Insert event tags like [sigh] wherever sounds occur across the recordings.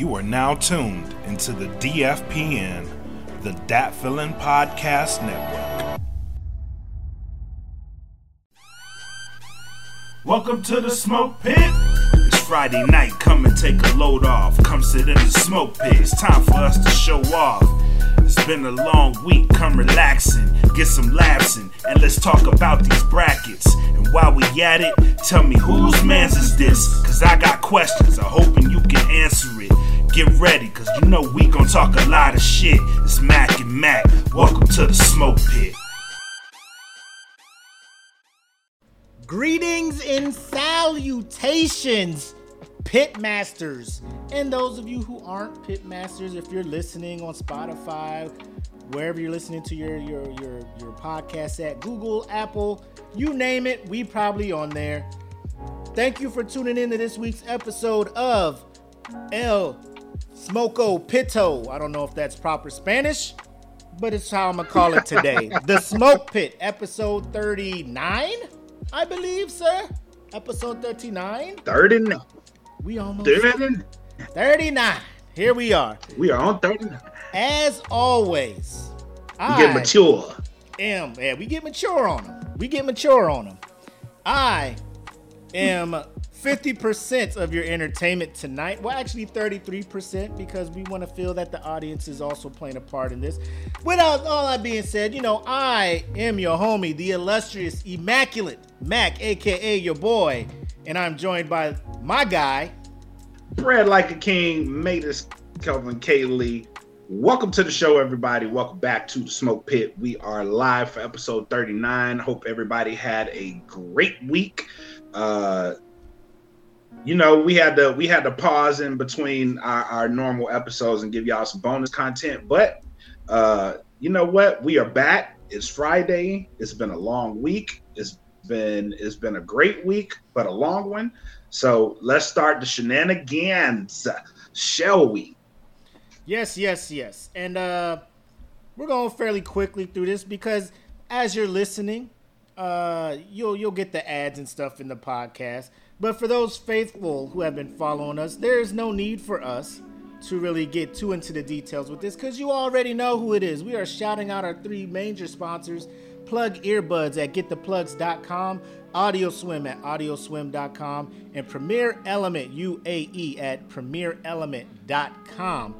You are now tuned into the DFPN, the Dat Feeling Podcast Network. Welcome to the smoke pit. It's Friday night, come and take a load off. Come sit in the smoke pit. It's time for us to show off. It's been a long week, come relaxing, get some laughs in, and let's talk about these brackets. And while we at it, tell me whose man's is this? Cause I got questions, I'm hoping you can answer it. Get ready, cause you know we gon' talk a lot of shit. It's Mac and Makk, welcome to the smoke pit. Greetings and salutations, pitmasters. And those of you who aren't pitmasters, if you're listening on Spotify, wherever you're listening to your your your your podcast at, Google, Apple, you name it, we probably on there. Thank you for tuning in to this week's episode of El Smoko Pito. I don't know if that's proper Spanish, but it's how I'm gonna call it today. [laughs] the Smoke Pit, episode 39. I believe, sir. Episode 39. 39. We almost 39. 39. Here we are. We are on 39. As always, We I get mature. am. Yeah, we get mature on them. We get mature on them. I am 50% of your entertainment tonight. Well, actually 33% because we want to feel that the audience is also playing a part in this. Without all that being said, you know, I am your homie, the illustrious, immaculate Mac, aka your boy, and I'm joined by my guy. Bread like a king, made this Kelvin K. Lee. Welcome to the show, everybody. Welcome back to the Smoke Pit. We are live for episode 39. Hope everybody had a great week. Uh you know, we had to we had to pause in between our, our normal episodes and give y'all some bonus content. But uh, you know what? We are back. It's Friday. It's been a long week. It's been it's been a great week, but a long one. So let's start the shenanigans, shall we? Yes, yes, yes. And uh we're going fairly quickly through this because as you're listening, uh you'll you'll get the ads and stuff in the podcast. But for those faithful who have been following us, there is no need for us to really get too into the details with this because you already know who it is. We are shouting out our three major sponsors Plug Earbuds at gettheplugs.com, AudioSwim at audioswim.com, and Premier Element UAE at premierelement.com.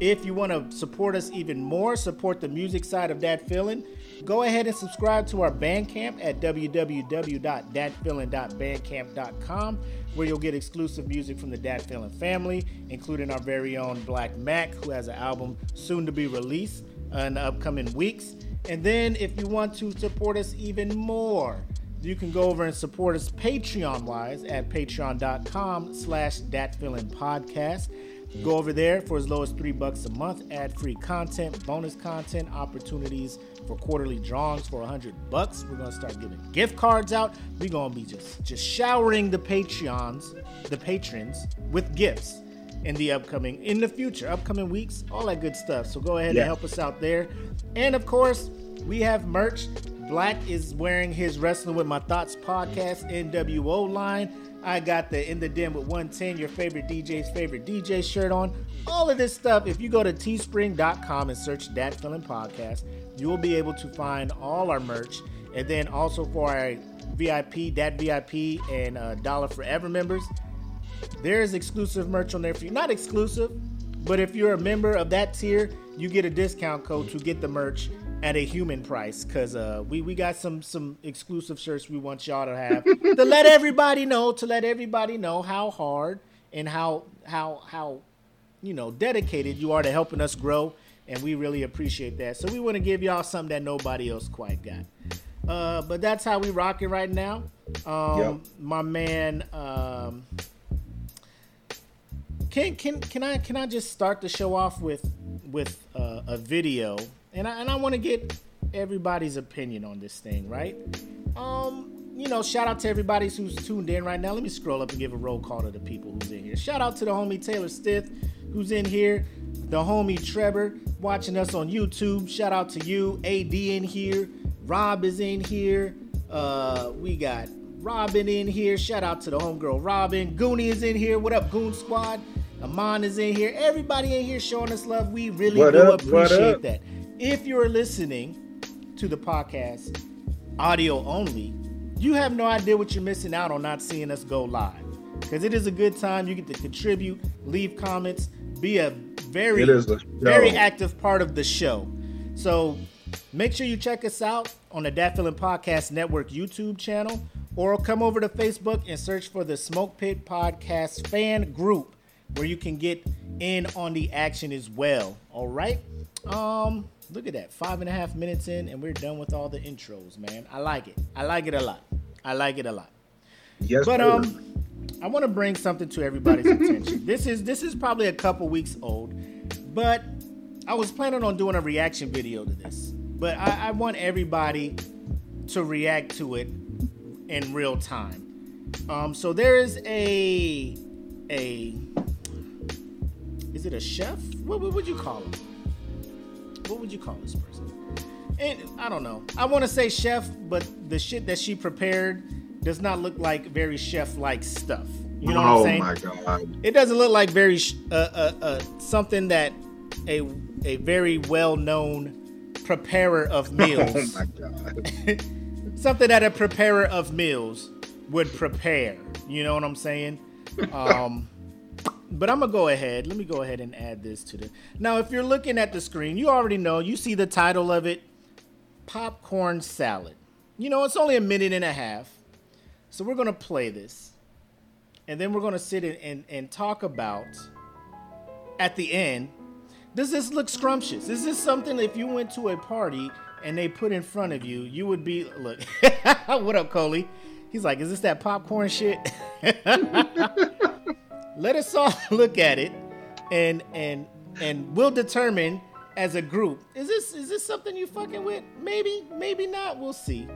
If you want to support us even more, support the music side of that feeling, go ahead and subscribe to our Bandcamp at www.datfeelin.bandcamp.com, where you'll get exclusive music from the Dat Feeling family, including our very own Black Mac, who has an album soon to be released in the upcoming weeks. And then, if you want to support us even more, you can go over and support us Patreon wise at patreon.com slash podcast. Go over there for as low as three bucks a month, ad free content, bonus content, opportunities for quarterly drawings for a hundred bucks. We're gonna start giving gift cards out. We're gonna be just just showering the Patreons, the patrons, with gifts in the upcoming in the future, upcoming weeks, all that good stuff. So go ahead Yeah. and help us out there. And of course, we have merch. Black is wearing his Wrestling with My Thoughts podcast NWO line. I got the In the Den with 110, your favorite DJ's favorite DJ shirt on. All of this stuff, if you go to teespring.com and search Dat Feeling Podcast, you will be able to find all our merch. And then also for our VIP, Dat VIP, and uh, Dollar Forever members, there's exclusive merch on there for you. Not exclusive, but if you're a member of that tier, you get a discount code to get the merch at a human price. Cause uh, we we got some some exclusive shirts we want y'all to have [laughs] to let everybody know to let everybody know how hard and how how how you know dedicated you are to helping us grow, and we really appreciate that. So we want to give y'all something that nobody else quite got. Uh, but that's how we rock it right now. Um, Yep. My man. Um, can can can I can I just start the show off with with uh, a video, and I and I want to get everybody's opinion on this thing, right? Um, you know, shout out to everybody who's tuned in right now. Let me scroll up and give a roll call to the people who's in here. Shout out to the homie Taylor Stith, who's in here. The homie Trevor watching us on YouTube. Shout out to you. AD in here. Rob is in here. Uh, we got Robin in here. Shout out to the homegirl Robin. Goonie is in here. What up, Goon Squad? Amon is in here. Everybody in here showing us love. We really What do up? Appreciate that. If you're listening to the podcast audio only, you have no idea what you're missing out on not seeing us go live. Because it is a good time. You get to contribute, leave comments, be a very a very active part of the show. So make sure you check us out on the Dat Feeling Podcast Network YouTube channel, or come over to Facebook and search for the Smoke Pit Podcast fan group, where you can get in on the action as well. All right. Um, look at that, five and a half minutes in, and we're done with all the intros, man. I like it. I like it a lot. I like it a lot. Yes, But um, I want to bring something to everybody's attention. [laughs] This is this is probably a couple weeks old, but I was planning on doing a reaction video to this. But I, I want everybody to react to it in real time. Um, so there is a a is it a chef? What, what would you call him? What would you call this person? And I don't know. I want to say chef, but the shit that she prepared does not look like very chef-like stuff. You know what I'm oh saying? my god. It doesn't look like very sh- uh, uh, uh, something that a a very well-known preparer of meals. [laughs] Oh my god. [laughs] something that a preparer of meals would prepare. You know what I'm saying? [laughs] Um, but I'm gonna go ahead. Let me go ahead and add this to the. Now, if you're looking at the screen, you already know. You see the title of it, popcorn salad. You know, it's only a minute and a half, so we're gonna play this, and then we're gonna sit and, and, and talk about at the end. Does this look scrumptious? Is this something if you went to a party and they put in front of you, you would be look. [laughs] what up, Coley? He's like, is this that popcorn shit? [laughs] Let us all [laughs] look at it, and and and we'll determine as a group. Is this is this something you fucking with? Maybe, maybe not. We'll see.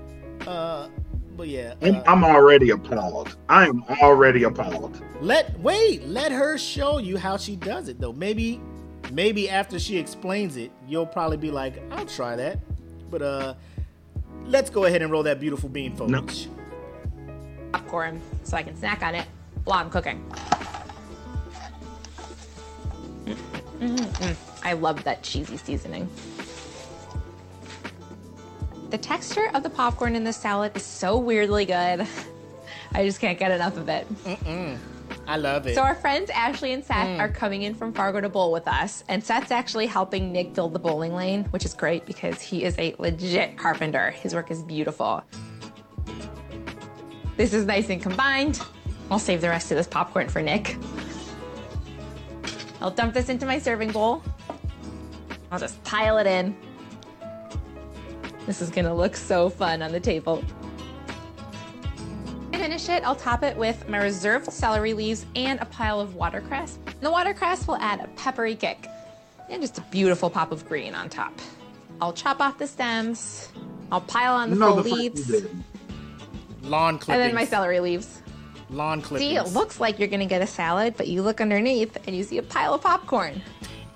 Uh, but yeah. I'm, uh, I'm already appalled. I am already appalled. let wait. Let her show you how she does it though. Maybe maybe after she explains it, you'll probably be like, I'll try that. But uh, let's go ahead and roll that beautiful bean footage. popcorn so I can snack on it while I'm cooking. Mm-mm-mm. I love that cheesy seasoning. The texture of the popcorn in this salad is so weirdly good. [laughs] I just can't get enough of it. Mm-mm. I love it. So our friends Ashley and Seth mm. are coming in from Fargo to bowl with us, and Seth's actually helping Nick build the bowling lane, which is great because he is a legit carpenter. His work is beautiful. This is nice and combined. I'll save the rest of this popcorn for Nick. I'll dump this into my serving bowl. I'll just pile it in. This is gonna look so fun on the table. To finish it, I'll top it with my reserved celery leaves and a pile of watercress. The watercress will add a peppery kick and just a beautiful pop of green on top. I'll chop off the stems. I'll pile on the no, full the fuck you leaves didn't. Lawn and clippings. then my celery leaves. Lawn clippings. See, it looks like you're gonna get a salad, but you look underneath and you see a pile of popcorn.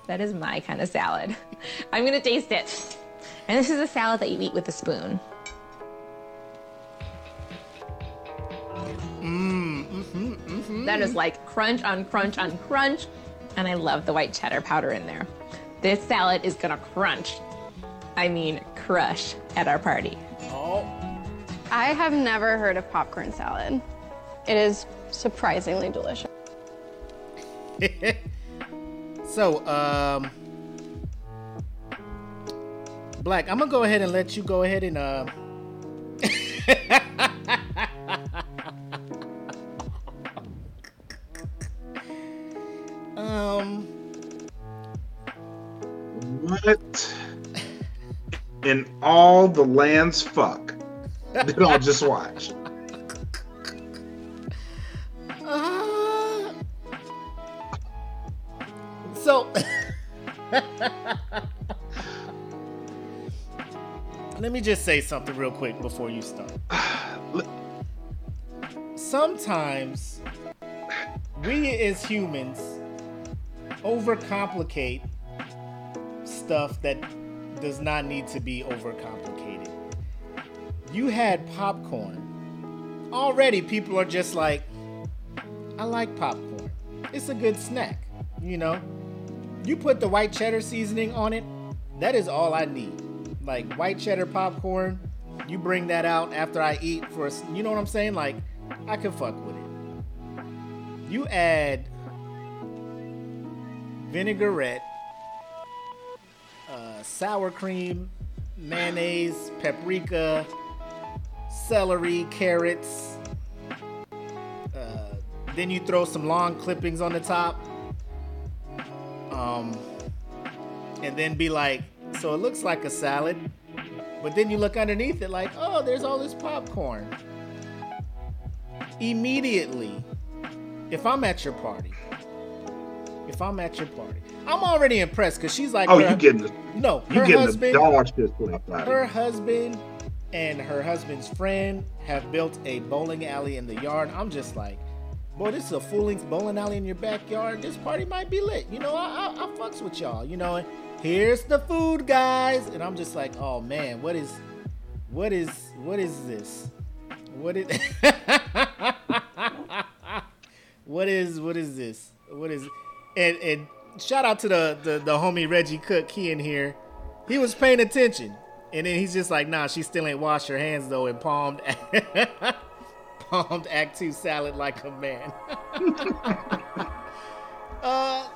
That is my kind of salad. [laughs] I'm gonna taste it. And this is a salad that you eat with a spoon. Mmm. That is mm-hmm. like crunch on crunch on crunch. And I love the white cheddar powder in there. This salad is gonna crunch. I mean, crush at our party. Oh. I have never heard of popcorn salad. It is surprisingly delicious. [laughs] So, um, Black, I'm gonna go ahead and let you go ahead and uh. um, [laughs] What in all the land's fuck did I just watch? [laughs] just say something real quick before you start. Sometimes we as humans overcomplicate stuff that does not need to be overcomplicated. You had popcorn. Already people are just like, I like popcorn. It's a good snack. You know, you put the white cheddar seasoning on it. That is all I need. Like white cheddar popcorn. You bring that out after I eat for, a, you know what I'm saying? Like, I can fuck with it. You add vinaigrette, uh, sour cream, mayonnaise, paprika, celery, carrots. Uh, then you throw some long clippings on the top. Um, and then be like, so it looks like a salad, but then you look underneath it like, oh, there's all this popcorn. Immediately, if I'm at your party, if I'm at your party, I'm already impressed because she's like, Oh, her- you getting the no, you her getting husband, the dog shit slapped her husband and her husband's friend have built a bowling alley in the yard. I'm just like, boy, this is a full length bowling alley in your backyard. This party might be lit. You know, I, I, I fucks with y'all. You know, and here's the food, guys. And I'm just like, oh man, what is, what is, what is this? What is, [laughs] what is, what is this? What is, and and shout out to the the, the homie Reggie Cook. He in here he was paying attention. And then he's just like, nah, she still ain't washed her hands though and palmed [laughs] palmed Act Two salad like a man. [laughs] uh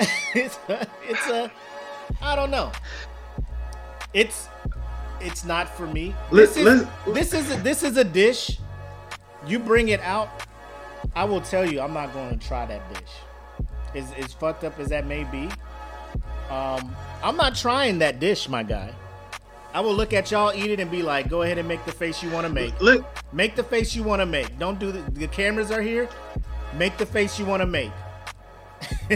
[laughs] it's a, it's a I don't know. It's it's not for me. This is this is a, this is a dish. You bring it out, I will tell you, I'm not going to try that dish. As as fucked up as that may be, um, I'm not trying that dish, my guy. I will look at y'all eat it and be like, go ahead and make the face you want to make. Look, Make the face you want to make. Don't do the, the cameras are here. Make the face you want to make. [laughs]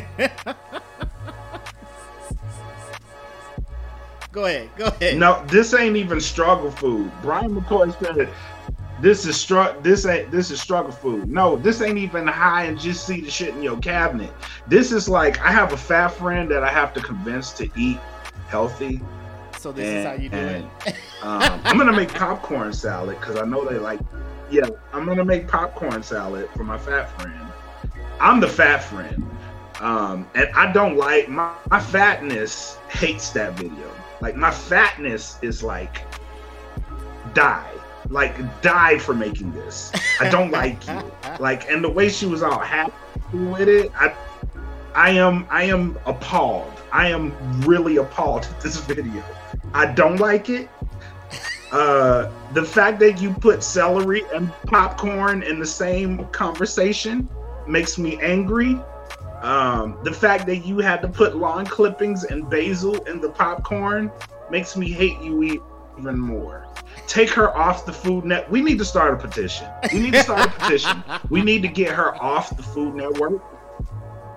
go ahead. Go ahead. no, this ain't even struggle food. Brian McCoy said this is str- this ain't this is struggle food. No, this ain't even high and just see the shit in your cabinet. This is like I have a fat friend that I have to convince to eat healthy. So this is how you do and, it. um, I'm gonna make popcorn salad because I know they like. Yeah, I'm gonna make popcorn salad for my fat friend. I'm the fat friend, um, and I don't like my, my fatness. Hates that video. Like my fatness is like die, like die for making this. I don't [laughs] like you. Like, and the way she was all happy with it, I, I am, I am appalled. I am really appalled at this [laughs] video. I don't like it. Uh, the fact that you put celery and popcorn in the same conversation makes me angry. Um, the fact that you had to put lawn clippings and basil in the popcorn makes me hate you even more. Take her off the food net. We need to start a petition. We need to start a petition. [laughs] We need to get her off the Food Network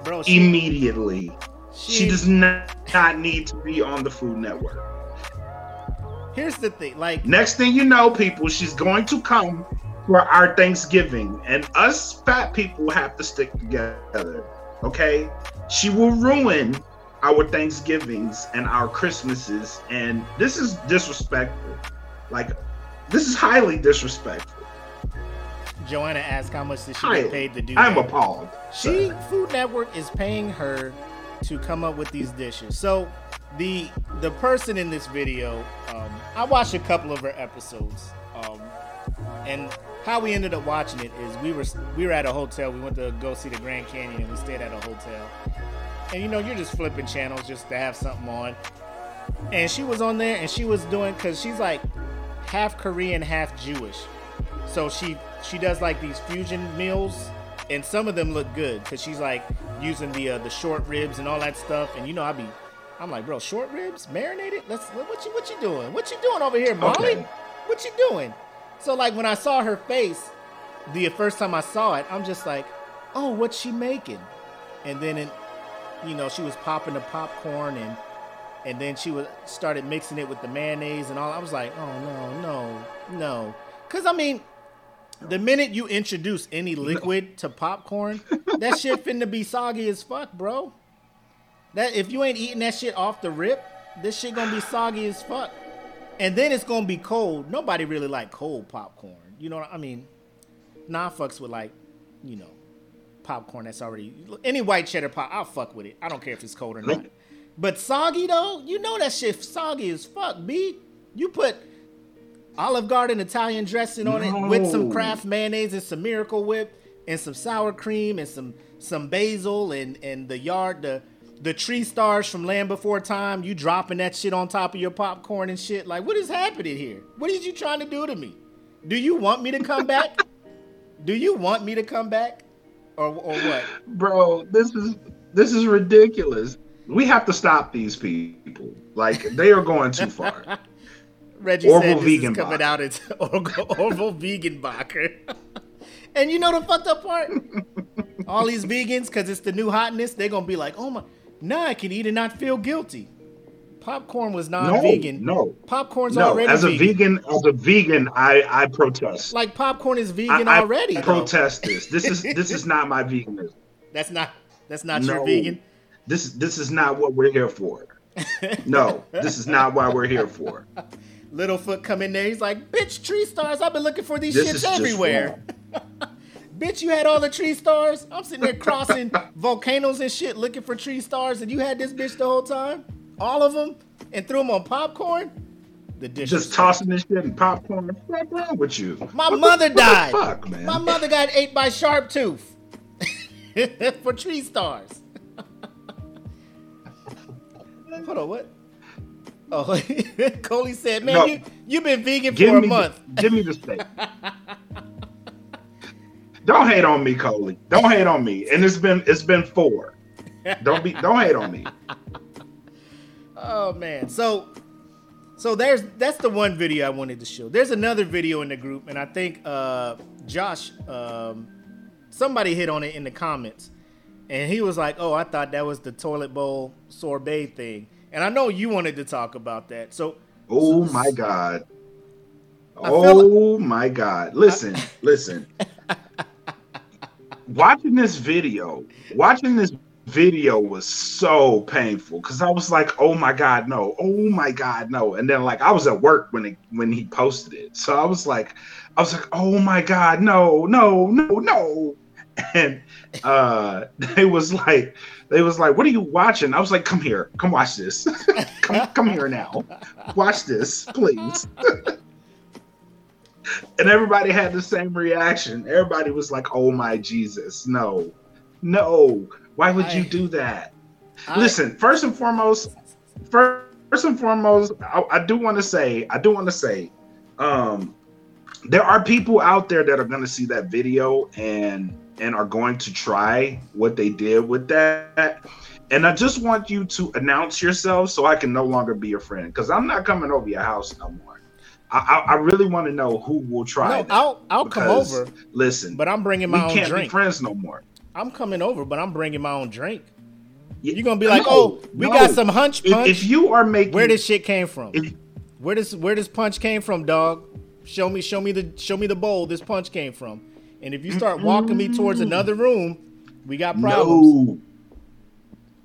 Bro, she, immediately. She does not, not need to be on the Food Network. Here's the thing, like Next thing you know, people, she's going to come for our Thanksgiving, and us fat people have to stick together. Okay? She will ruin our Thanksgivings and our Christmases, and this is disrespectful. Like, this is highly disrespectful. Joanna asked how much did she Highly. get paid to do I'm that. appalled. She Food Network is paying her to come up with these dishes. So the the person in this video, um, I watched a couple of her episodes, um, and how we ended up watching it is we were we were at a hotel. We went to go see the Grand Canyon, and we stayed at a hotel. And you know, you're just flipping channels just to have something on. And she was on there, and she was doing because she's like half Korean, half Jewish. So she she does like these fusion meals, and some of them look good because she's like using the uh, the short ribs and all that stuff. And you know, I be, I'm like, bro, short ribs marinated. Let's what, what you what you doing? What you doing over here, Molly? Okay. What you doing? So like when I saw her face, the first time I saw it, I'm just like, oh, what's she making? And then it, you know, she was popping the popcorn and and then she was started mixing it with the mayonnaise and all. I was like, oh no, no, no, because I mean, the minute you introduce any liquid to popcorn, that [laughs] shit finna be soggy as fuck, bro. That if you ain't eating that shit off the rip, this shit gonna be soggy as fuck. And then it's gonna be cold. Nobody really like cold popcorn. You know what I mean? Nah, I fucks with like, you know, popcorn that's already any white cheddar pop. I'll fuck with it. I don't care if it's cold or not. [laughs] But soggy though, you know that shit soggy as fuck. B, you put Olive Garden Italian dressing on it with some No. Kraft mayonnaise and some Miracle Whip and some sour cream and some some basil and and the yard the the tree stars from Land Before Time. You dropping that shit on top of your popcorn and shit. Like, what is happening here? What is you trying to do to me? Do you want me to come back? [laughs] do you want me to come back, or or what? Bro, this is this is ridiculous. We have to stop these people. Like they are going too far. [laughs] Reggie Orville said this Vegan is coming Bacher. out as [laughs] Orville, Orville Vegan Bacher. and you know the fucked up part? All these vegans, because it's the new hotness, they're going to be like, oh my, now I can eat and not feel guilty. Popcorn was No, non-vegan. no, no. Popcorn's no. already As a vegan. vegan, as a vegan, I I protest. Like popcorn is vegan I already. though. protest this. This is [laughs] this is not my veganism. That's not that's not No. your vegan. This this is not what we're here for. No, this is not why we're here for. [laughs] Littlefoot come in there. He's like, bitch, tree stars. I've been looking for these This shits is just everywhere. [laughs] bitch, you had all the tree stars. I'm sitting there crossing [laughs] volcanoes and shit looking for tree stars, and you had this bitch the whole time? All of them? And threw them on popcorn? The dish. Just tossing this shit and popcorn. What's wrong with you? My What the- mother the died. fuck, man. My mother got ate by sharp tooth [laughs] for tree stars. [laughs] Hold on, what? Oh, Coley said, "Man, No. you you've been vegan for a me, month." Give me the steak. Don't hate on me, Coley. Don't hate on me. And it's been it's been four. Don't be don't hate on me. [laughs] Oh man. So so there's that's the one video I wanted to show. There's another video in the group, and I think uh Josh um somebody hit on it in the comments. And he was like, Oh, I thought that was the toilet bowl sorbet thing. And I know you wanted to talk about that. So Oh my God. I Oh my God. Listen, listen. [laughs] Watching this video, watching this video was so painful because I was like, oh my God, no, oh my God, no. And then like I was at work when it when he posted it. So I was like, I was like, oh my God, no, no, no, no. And uh they was like, they was like, what are you watching? I was like, come here, come watch this. [laughs] come come here now. Watch this, please. [laughs] [laughs] and everybody had the same reaction. Everybody was like, "Oh my Jesus, no, no! Why would you do that?" I- Listen, first and foremost, first, first and foremost, I, I do want to say, I do want to say, um, there are people out there that are going to see that video and and are going to try what they did with that. And I just want you to announce yourself so I can no longer be your friend because I'm not coming over your house no more. I, I, really want to know who will try. no, I'll I'll come over, Listen, but I'm bringing we my own drink. You can't be friends no more. I'm coming over, but I'm bringing my own drink. You're gonna be like, no, "Oh, we no. got some hunch punch." if you are making where this shit came from? if, Where this where this punch came from, dog? Show me, show me the show me the bowl this punch came from. And if you start walking me towards another room, we got problems. no,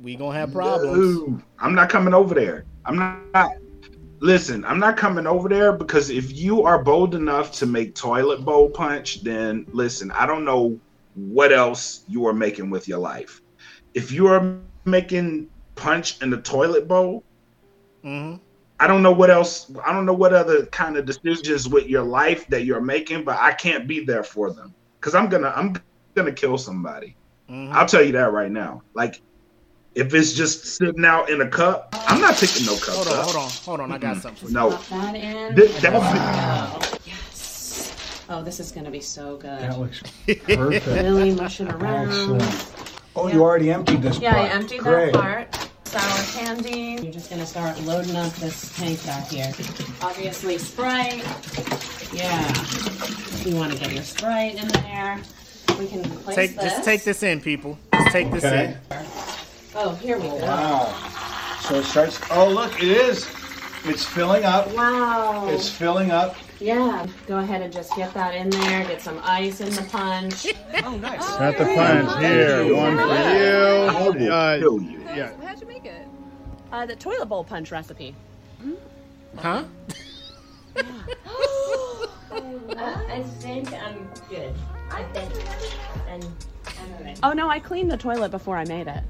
We gonna have problems. No, I'm not coming over there. I'm not. Listen, I'm not coming over there because if you are bold enough to make toilet bowl punch, then listen, I don't know what else you are making with your life. If you are making punch in the toilet bowl, hmm I don't know what else. I don't know what other kind of decisions with your life that you're making, but I can't be there for them because I'm gonna I'm gonna kill somebody. hmm I'll tell you that right now. Like, if it's just sitting out in a cup, I'm not taking no cups Hold on, up. hold on, hold on. I got something for you. No, that in. Th- that's- we go. Yes. Oh, this is gonna be so good. That looks [laughs] perfect. Really mush it around. Excellent. Oh, you already emptied this part. Yeah, I emptied Great. that part. Sour candy. You're just gonna start loading up this tank back here. Obviously, Sprite. Yeah. You want to get your Sprite in there. We can place Take this. just take this in, people. Just take this Okay. Oh, here we go. Wow. So it starts. Oh, look, it is. It's filling up. Wow. It's filling up. Yeah. Go ahead and just get that in there. Get some ice in the punch. [laughs] Oh, nice. Got the punch here. One for I will you. Uh, kill you. yeah. How'd you make it? Uh, the toilet bowl punch recipe. in. Huh? [gasps] I think I'm good. I think, and Oh no, I cleaned the toilet before I made it.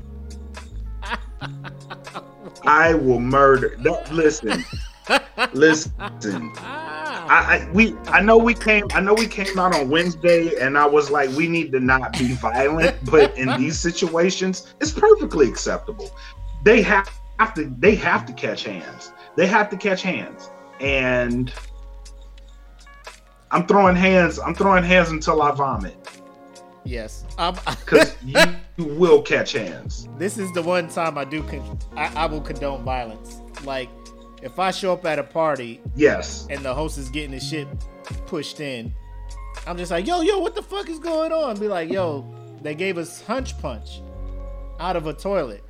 I will murder. No, listen, listen. I, I we I know we came I know we came out on Wednesday and I was like we need to not be violent, but in these situations it's perfectly acceptable. They have, have to they have to catch hands. They have to catch hands. And I'm throwing hands. I'm throwing hands until I vomit. Yes, um, [laughs] because you, you, will catch hands. This is the one time I do. Con- I, I will condone violence. Like if I show up at a party, yes, and the host is getting his shit pushed in, I'm just like, yo, yo, what the fuck is going on? Be like, yo, they gave us hunch punch out of a toilet,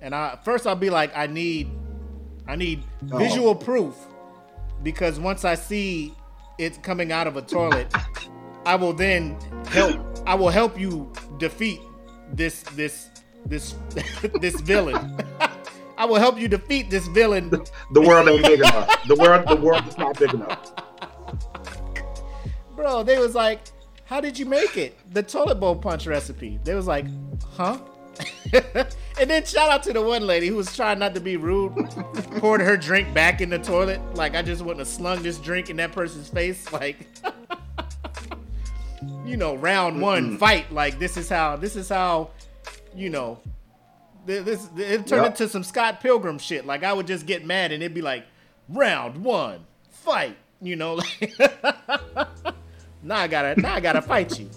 and I first I'll be like, I need, I need oh. visual proof, because once I see it coming out of a toilet, I will then help. I will help you defeat this this this [laughs] this villain. I will help you defeat this villain. The, world ain't big enough. The world, the world is not big enough. Bro, they was like, "How did you make it?" The toilet bowl punch recipe. They was like, "Huh?" [laughs] and then shout out to the one lady who was trying not to be rude, poured her drink back in the toilet. Like I just wouldn't have slung this drink in that person's face. Like, [laughs] you know, round one mm fight. Like this is how this is how, you know, this it turned yep. into some Scott Pilgrim shit. Like I would just get mad and it'd be like, round one, fight. You know, like [laughs] now I gotta now I gotta fight you.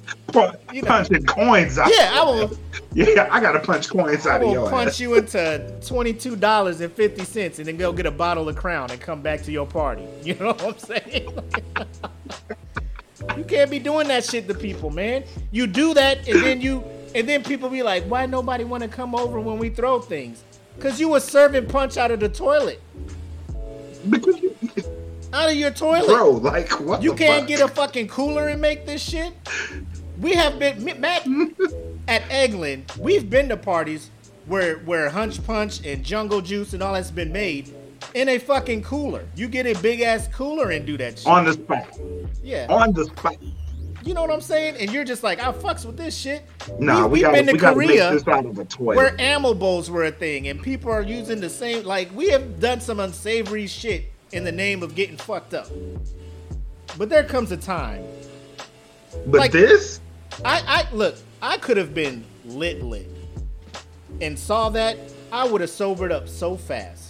you know? Punching coins out. Yeah, I will. [laughs] Yeah, I gotta punch coins out of your punch ass. you into twenty two dollars and fifty cents, and then go get a bottle of Crown and come back to your party. [laughs] You know what I'm saying? You can't be doing that shit to people, man. You do that, and then you and then people be like, why nobody want to come over when we throw things? Cause you were serving punch out of the toilet. out of your toilet. Bro, like what? You can't fuck? get a fucking cooler and make this shit? We have been Matt at Eglin. we've been to parties where where Hunch Punch and Jungle Juice and all that's been made in a fucking cooler. You get a big ass cooler and do that shit. On the spot. Yeah. On the spot. You know what I'm saying? And you're just like, I fucks with this shit. No, we, have been to Korea where ammo bowls were a thing, and people are using the same. Like we have done some unsavory shit in the name of getting fucked up. But there comes a time. But like, this, I, I look. I could have been lit lit, and saw that. I would have sobered up so fast.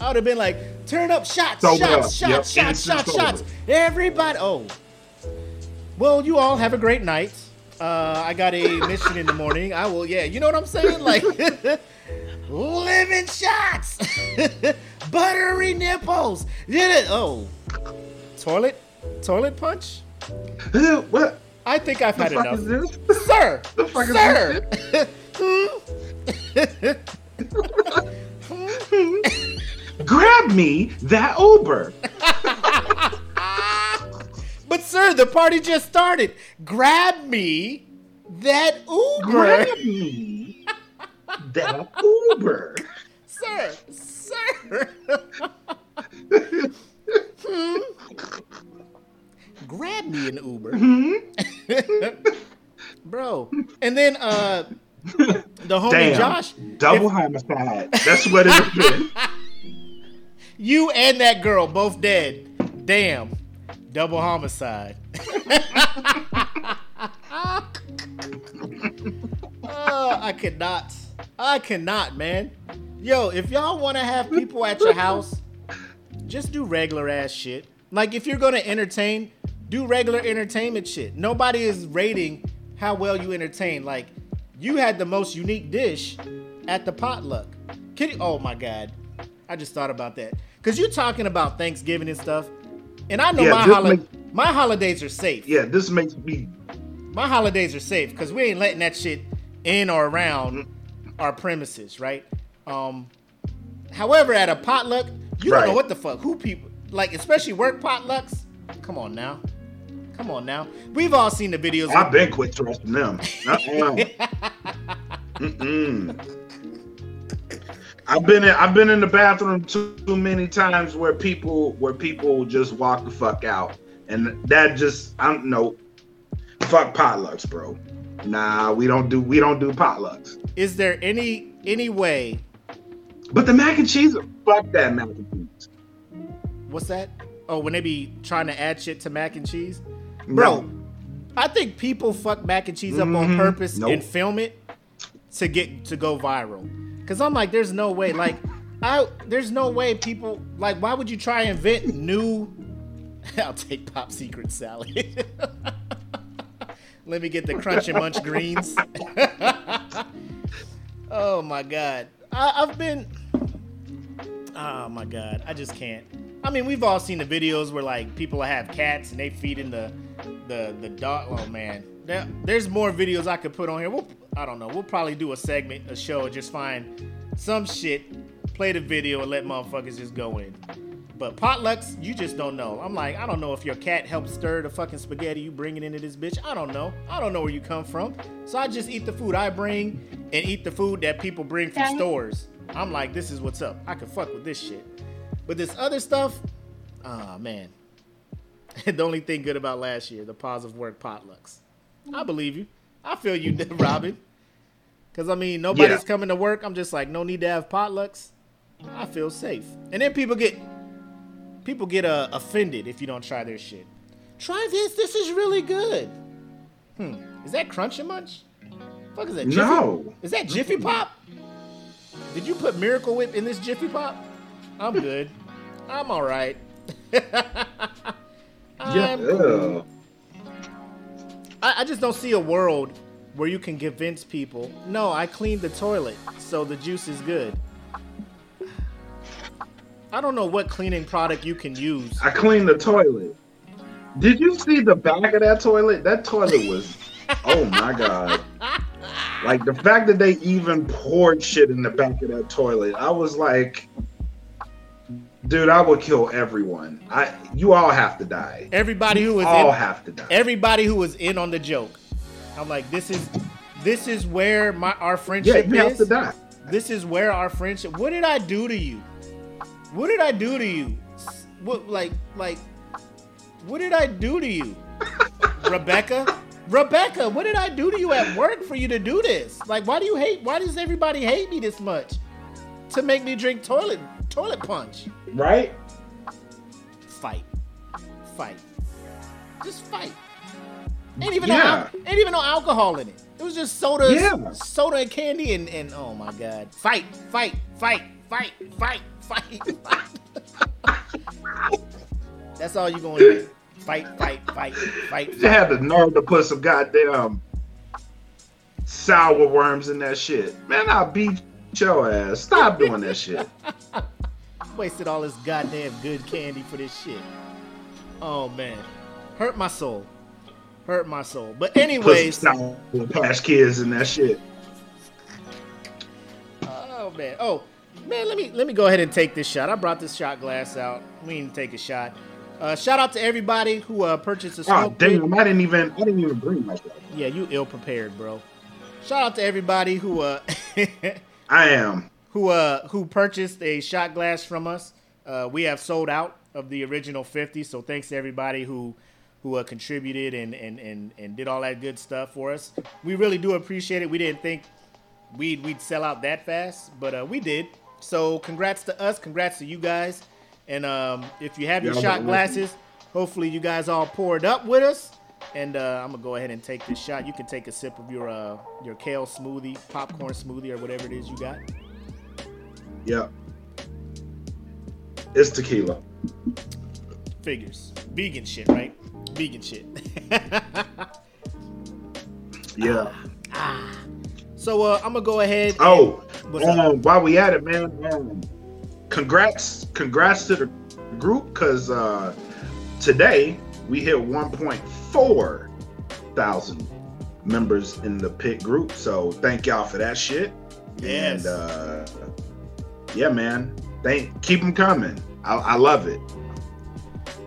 I would have been like, turn up shots, shots, shots, yep. shots, shots, shots. Everybody, oh, well, you all have a great night. Uh, I got a [laughs] mission in the morning. I will, yeah, you know what I'm saying? Like, [laughs] lemon shots, [laughs] buttery nipples. Did it? Oh, toilet, toilet punch. what? I think I've the had enough, sir. The fuck sir. Grab me that Uber. [laughs] But sir, the party just started. Grab me that Uber. Grab [laughs] me that Uber. sir, sir. hmm? Grab me an Uber. Hmm? [laughs] Bro. And then uh the homie Damn. Josh. Double if, homicide. That's what it is. You and that girl both dead. Damn. Double homicide. oh, [laughs] I cannot. I cannot, man. Yo, if y'all want to have people at your house, just do regular ass shit. Like if you're gonna entertain, do regular entertainment shit. Nobody is rating how well you entertain. Like you had the most unique dish at the potluck. Kitty, oh my god, I just thought about that. Cause you're talking about Thanksgiving and stuff. And I know yeah, my holiday, makes, my holidays are safe. Yeah, this makes me. My holidays are safe because we ain't letting that shit in or around our premises, right? Um, however, at a potluck, you right. don't know what the fuck who people like, especially work potlucks. Come on now, come on now. We've all seen the videos. I've been quit trusting them. [laughs] Mm-mm. I've been in I've been in the bathroom too, too many times where people where people just walk the fuck out, and that just I don't know. Fuck potlucks, bro. Nah, we don't do we don't do potlucks. Is there any any way? But the mac and cheese, fuck that mac and cheese. What's that? Oh, when they be trying to add shit to mac and cheese, bro. No. I think people fuck mac and cheese up on Mhm. purpose Nope. and film it to get to go viral. Cause I'm like, there's no way. Like, I there's no way people like. Why would you try and invent new? [laughs] I'll take pop secret salad. [laughs] Let me get the crunch and munch greens. [laughs] oh my god, I, I've been. Oh my god, I just can't. I mean, we've all seen the videos where like people have cats and they feeding the the the dog. Oh man, there, there's more videos I could put on here. We'll, I don't know. We'll probably do a segment, a show, just find some shit, play the video, and let motherfuckers just go in. But potlucks, you just don't know. I'm like, I don't know if your cat helped stir the fucking spaghetti you bringing into this bitch. I don't know. I don't know where you come from. So I just eat the food I bring and eat the food that people bring from stores. I'm like, this is what's up. I can fuck with this shit. But this other stuff, ah man. [laughs] the only thing good about last year, the positive work potlucks. I believe you. I feel you, [laughs] Robin. Cause I mean, nobody's Yeah. coming to work. I'm just like, no need to have potlucks. I feel safe. And then people get people get uh, offended if you don't try their shit. Try this. This is really good. Hmm. Is that Crunch and Munch? Fuck is that? Jiffy? No. Is that Jiffy Pop? Did you put Miracle Whip in this Jiffy Pop? I'm good. I'm all right. [laughs] Yeah. I'm cool. ugh. I, I just don't see a world where you can convince people. No, I cleaned the toilet, so the juice is good. I don't know what cleaning product you can use. I cleaned the toilet. Did you see the back of that toilet? That toilet was, [laughs] oh my god! Like the fact that they even poured shit in the back of that toilet, I was like, dude, I would kill everyone. I, you all have to die. Everybody who was all in, have to die. everybody who was in on the joke. I'm like, this is this is where my our Yeah, friendship you have is. to die. This is where our friendship. What did I do to you? What did I do to you? What like like what did I do to you? [laughs] Rebecca? Rebecca, what did I do to you at work for you to do this? Like why do you hate why does everybody hate me this much? To make me drink toilet toilet punch. Right? Fight. Fight. Just fight. Ain't even Yeah. no, ain't even no alcohol in it. It was just soda, Yeah. soda and candy, and, and oh my god, fight, fight, fight, fight, fight, fight, [laughs] fight. That's all you gonna do. Fight, fight, fight, fight. They fight. had the nerve to put some goddamn sour worms in that shit. Man, I'll beat your ass. Stop doing that shit. [laughs] Wasted all this goddamn good candy for this shit. Oh man, hurt my soul. Hurt my soul. But anyways, sour patch kids and that shit. Oh man. Oh man, let me let me go ahead and take this shot. I brought this shot glass out. We need to take a shot. Uh, shout out to everybody who uh, purchased a Oh smoke pit. damn! I didn't even. I didn't even bring my shot. Yeah, you ill prepared, bro. Shout out to everybody who uh [laughs] I am. Who uh who purchased a shot glass from us. Uh, we have sold out of the original 50, so thanks to everybody who who uh, contributed and, and and and did all that good stuff for us. We really do appreciate it. We didn't think we'd we'd sell out that fast, but uh, we did. So congrats to us, congrats to you guys. And um, if you have your Yeah, shot glasses, hopefully you guys all poured up with us. And uh, I'm gonna go ahead and take this shot. You can take a sip of your uh, your kale smoothie, popcorn smoothie, or whatever it is you got. Yep. It's tequila. Figures. Vegan shit, right? Vegan shit. [laughs] Yeah. Ah. so uh, I'm gonna go ahead. Oh, um, while we at it, man, um, congrats, congrats to the group because uh, today we hit 1.4 thousand members in the pit group. So thank y'all for that shit. Yes. And uh, yeah, man, thank keep them coming. I, I love it.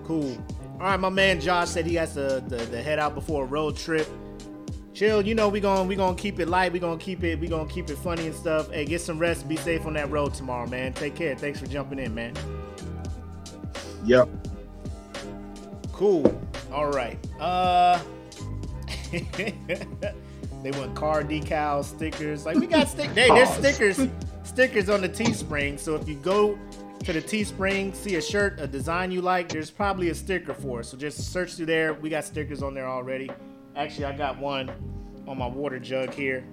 Cool. All right, my man Josh said he has to, to, to head out before a road trip. Chill, you know we going we gonna keep it light. We gonna keep it we gonna keep it funny and stuff. Hey, get some rest. Be safe on that road tomorrow, man. Take care. Thanks for jumping in, man. Yep. Cool. All right. Uh. [laughs] They want car decals, stickers. Like we got stick. Hey, there's stickers, stickers on the Teespring. So if you go to the Teespring, see a shirt, a design you like, there's probably a sticker for it. So just search through there. We got stickers on there already. Actually, I got one on my water jug here.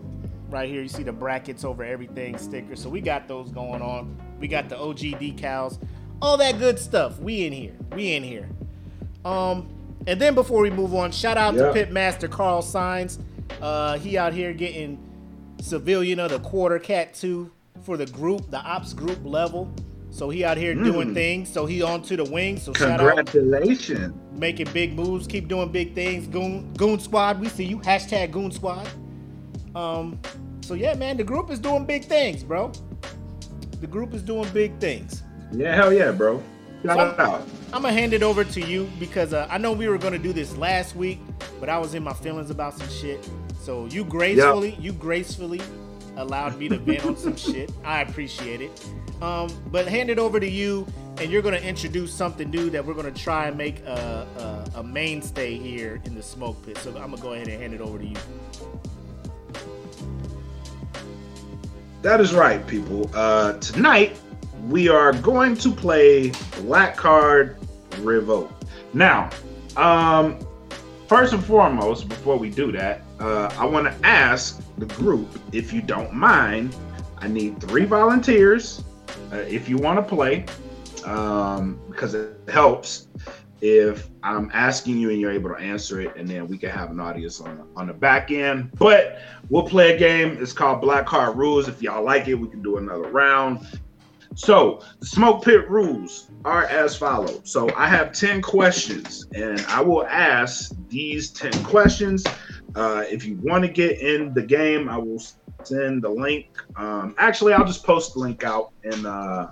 Right here, you see the brackets over everything sticker. So we got those going on. We got the OG decals, all that good stuff. We in here. We in here. Um, and then before we move on, shout out to Pitmaster Carl Signs. Uh, he out here getting civilian of the quarter cat two for the group, the ops group level. So he out here doing Mm. things. So he on to the wing. So shout out Congratulations. making big moves, keep doing big things. Goon Goon Squad, we see you. Hashtag Goon Squad. Um, so yeah, man, the group is doing big things, bro. The group is doing big things. Yeah, hell yeah, bro. Shout So- out. I'm gonna hand it over to you because uh, I know we were gonna do this last week, but I was in my feelings about some shit. So you gracefully, you gracefully allowed me to vent on some shit. I appreciate it. Um, but hand it over to you, and you're gonna introduce something new that we're gonna try and make a, a, a mainstay here in the smoke pit. So I'm gonna go ahead and hand it over to you. That is right, people. Uh, tonight we are going to play Black Card Revoke. Now, um, first and foremost, before we do that, uh, I want to ask the group if you don't mind. I need three volunteers uh, if you want to play, um, because it helps if I'm asking you and you're able to answer it, and then we can have an audience on the, on the back end. But we'll play a game. It's called Black Card Rules. If y'all like it, we can do another round. So the smoke pit rules are as follows. So I have 10 questions, and I will ask these 10 questions. Uh, if you want to get in the game, I will send the link. Um, actually, I'll just post the link out and uh,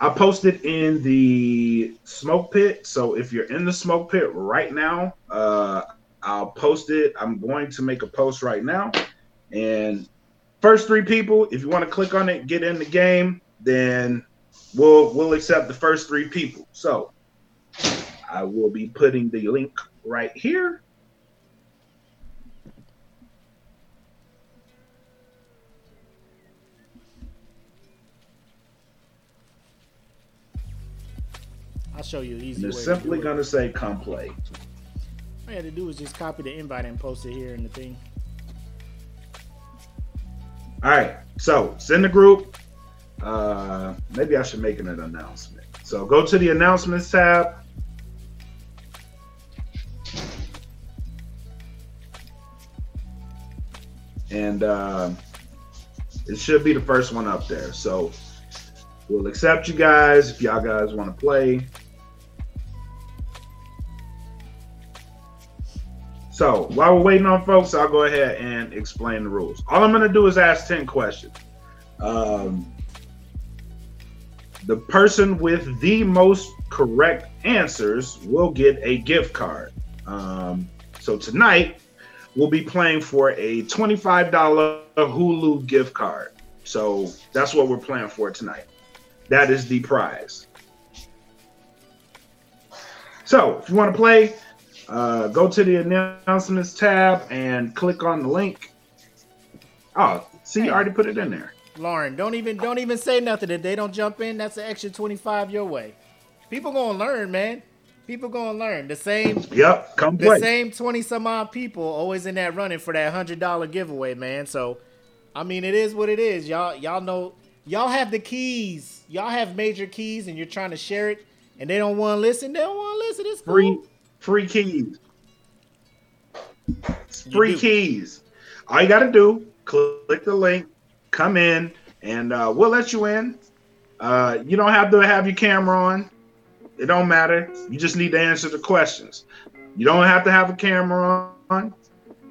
I'll post it in the smoke pit. So if you're in the smoke pit right now, uh, I'll post it. I'm going to make a post right now. And first three people, if you want to click on it, get in the game, then we'll we'll accept the first three people. So I will be putting the link right here. I'll show you easy And way. it's to simply do gonna say come play. All you had to do is just copy the invite and post it here in the thing. All right, so send the group. Uh, maybe I should make an announcement. So go to the announcements tab. And uh, it should be the first one up there. So we'll accept you guys if y'all guys want to play. So while we're waiting on folks, I'll go ahead and explain the rules. All I'm going to do is ask 10 questions. Um, the person with the most correct answers will get a gift card. Um, so tonight, we'll be playing for a $25 Hulu gift card. So that's what we're playing for tonight. That is the prize. So if you want to play, uh, go to the announcements tab and click on the link. Oh, see, you already put it in there. Lauren, don't even don't even say nothing. If they don't jump in, that's an extra 25 your way. People gonna learn, man. People gonna learn. The same Yep, come play the play. same 20 some odd people always in that running for that hundred dollar giveaway, man. So I mean it is what it is. Y'all y'all know y'all have the keys. Y'all have major keys and you're trying to share it and they don't want to listen. They don't want to listen. It's cool. Free, free keys. Free keys. All you got to do, click the link, come in, and uh, we'll let you in. Uh, you don't have to have your camera on. It don't matter. You just need to answer the questions. You don't have to have a camera on.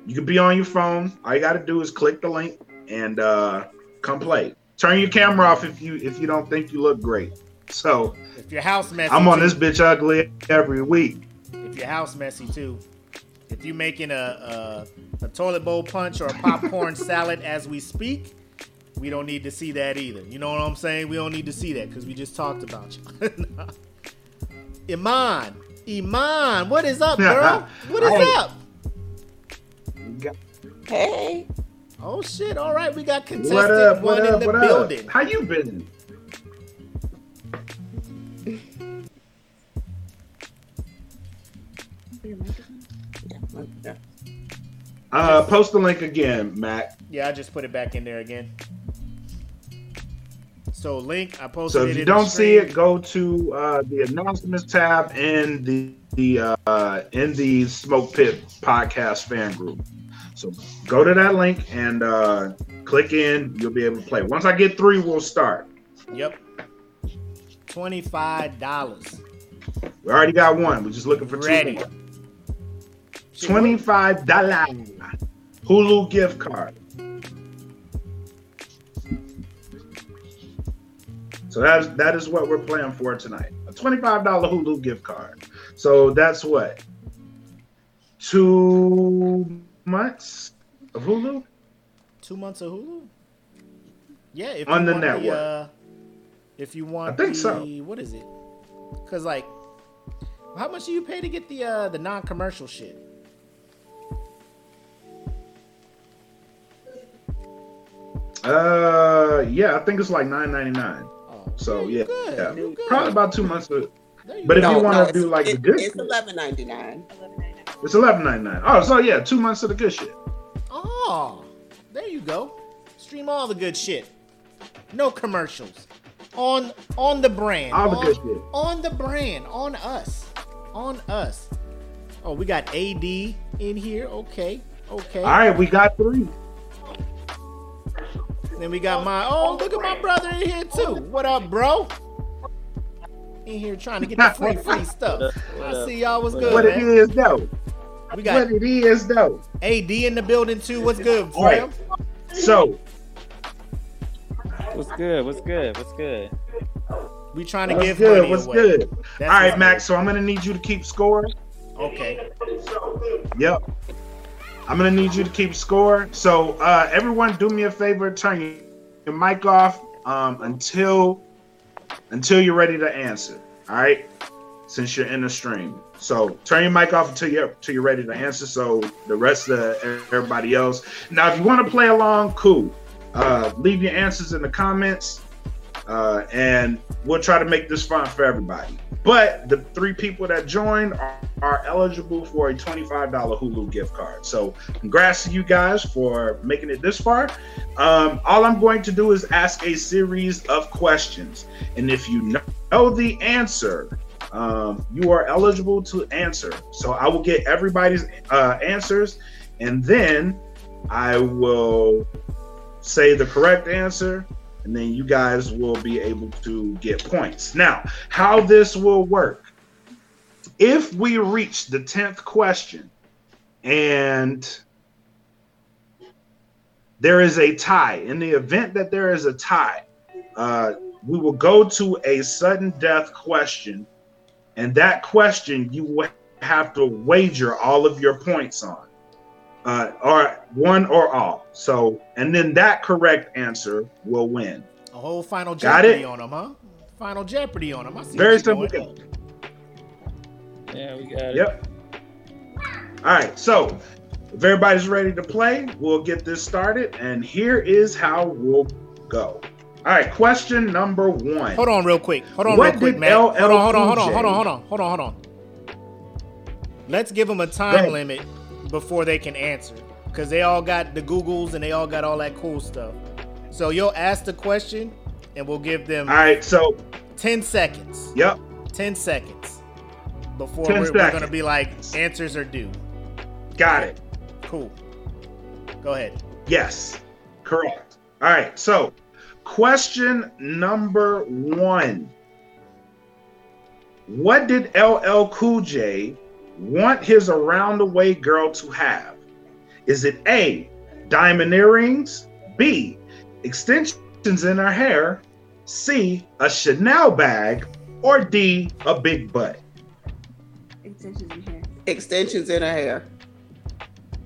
You can be on your phone. All you got to do is click the link and uh, come play. Turn your camera off if you if you don't think you look great. So If your house messy, I'm on this bitch ugly every week. If your house messy too. If you're making a, a a toilet bowl punch or a popcorn [laughs] salad as we speak, we don't need to see that either. You know what I'm saying? We don't need to see that because we just talked about you. [laughs] Iman, Iman, what is up, [laughs] girl? What is Hey. up? Hey. Oh shit! All right, we got contestant What up? one up? in the What up? building. How you been? Uh, post the link again, Matt. Yeah, I just put it back in there again. So link, I posted So if you don't see it, go to uh, the announcements tab in the the uh, in the Smoke Pit podcast fan group. So go to that link and uh, click in. You'll be able to play. Once I get three, we'll start. Yep. Twenty-five dollars. We already got one. We're just looking for two Ready. more. Twenty-five dollar Hulu gift card. So that's that is what we're playing for tonight. A twenty-five dollar Hulu gift card. So that's what two months of Hulu. Two months of Hulu. Yeah, if On the network. uh, if you want, I think the, so. What is it? Because like, how much do you pay to get the uh the non-commercial shit? Uh, yeah, I think it's like nine ninety-nine. Oh, So yeah, yeah. probably about two months. Of, but if go. you want to it's- do like the it- good, it's eleven ninety nine. it's eleven ninety-nine. Oh, so yeah, two months of the good shit. Oh, there you go. Stream all the good shit. No commercials. On on the brand. All the on, good shit. On the brand. On us. On us. Oh, we got AD in here. Okay. Okay. All right, we got three. Then we got my oh look at my brother in here too. What up, bro? In here trying to get the free free [laughs] stuff. I see y'all was good, What it man. is though. We got What it is though. AD in the building too. What's good, All right. fam? So What's good? What's good? What's good? We trying to what's give good? money What's away. good? That's All right, Max. So I'm gonna need you to keep score. Okay. Yep. I'm gonna need you to keep score. So uh, everyone, do me a favor. Turn your, mic off um, until until you're ready to answer. All right. Since you're in the stream, so turn your mic off until you're until you're ready to answer. So the rest of everybody else. Now, if you want to play along, cool. Uh, leave your answers in the comments, uh, and we'll try to make this fun for everybody. But the three people that joined are, are eligible for a $25 Hulu gift card. So, congrats to you guys for making it this far. Um, all I'm going to do is ask a series of questions. And if you know the answer, um, you are eligible to answer. So, I will get everybody's uh, answers and then I will say the correct answer and then you guys will be able to get points. Now, how this will work if we reach the 10th question and there is a tie, in the event that there is a tie, uh, we will go to a sudden death question, and that question you will have to wager all of your points on, uh, or one or all. So, and then that correct answer will win. A whole final Got Jeopardy it? on them, huh? Final Jeopardy on them. I see Very simple. doing. Yeah, we got it. Yep. All right. So if everybody's ready to play, we'll get this started. And here is how we'll go. All right. Question number one. Hold on, real quick. Hold on, What real quick, did man. Hold on, hold on, hold on, hold on, hold on, hold on, hold on. Let's give them a time limit before they can answer, because they all got the Googles and they all got all that cool stuff. So you'll ask the question, and we'll give them All right. So, ten seconds. yep. Ten seconds before 10 we're, we're gonna be like answers are due. Got it. Cool. Go ahead. Yes. Correct. All right. So, question number one What did LL Cool J want his around the way girl to have? Is it A, diamond earrings, B, extensions in her hair, C, a Chanel bag, or D, a big butt? Extensions in hair. Extensions in her hair.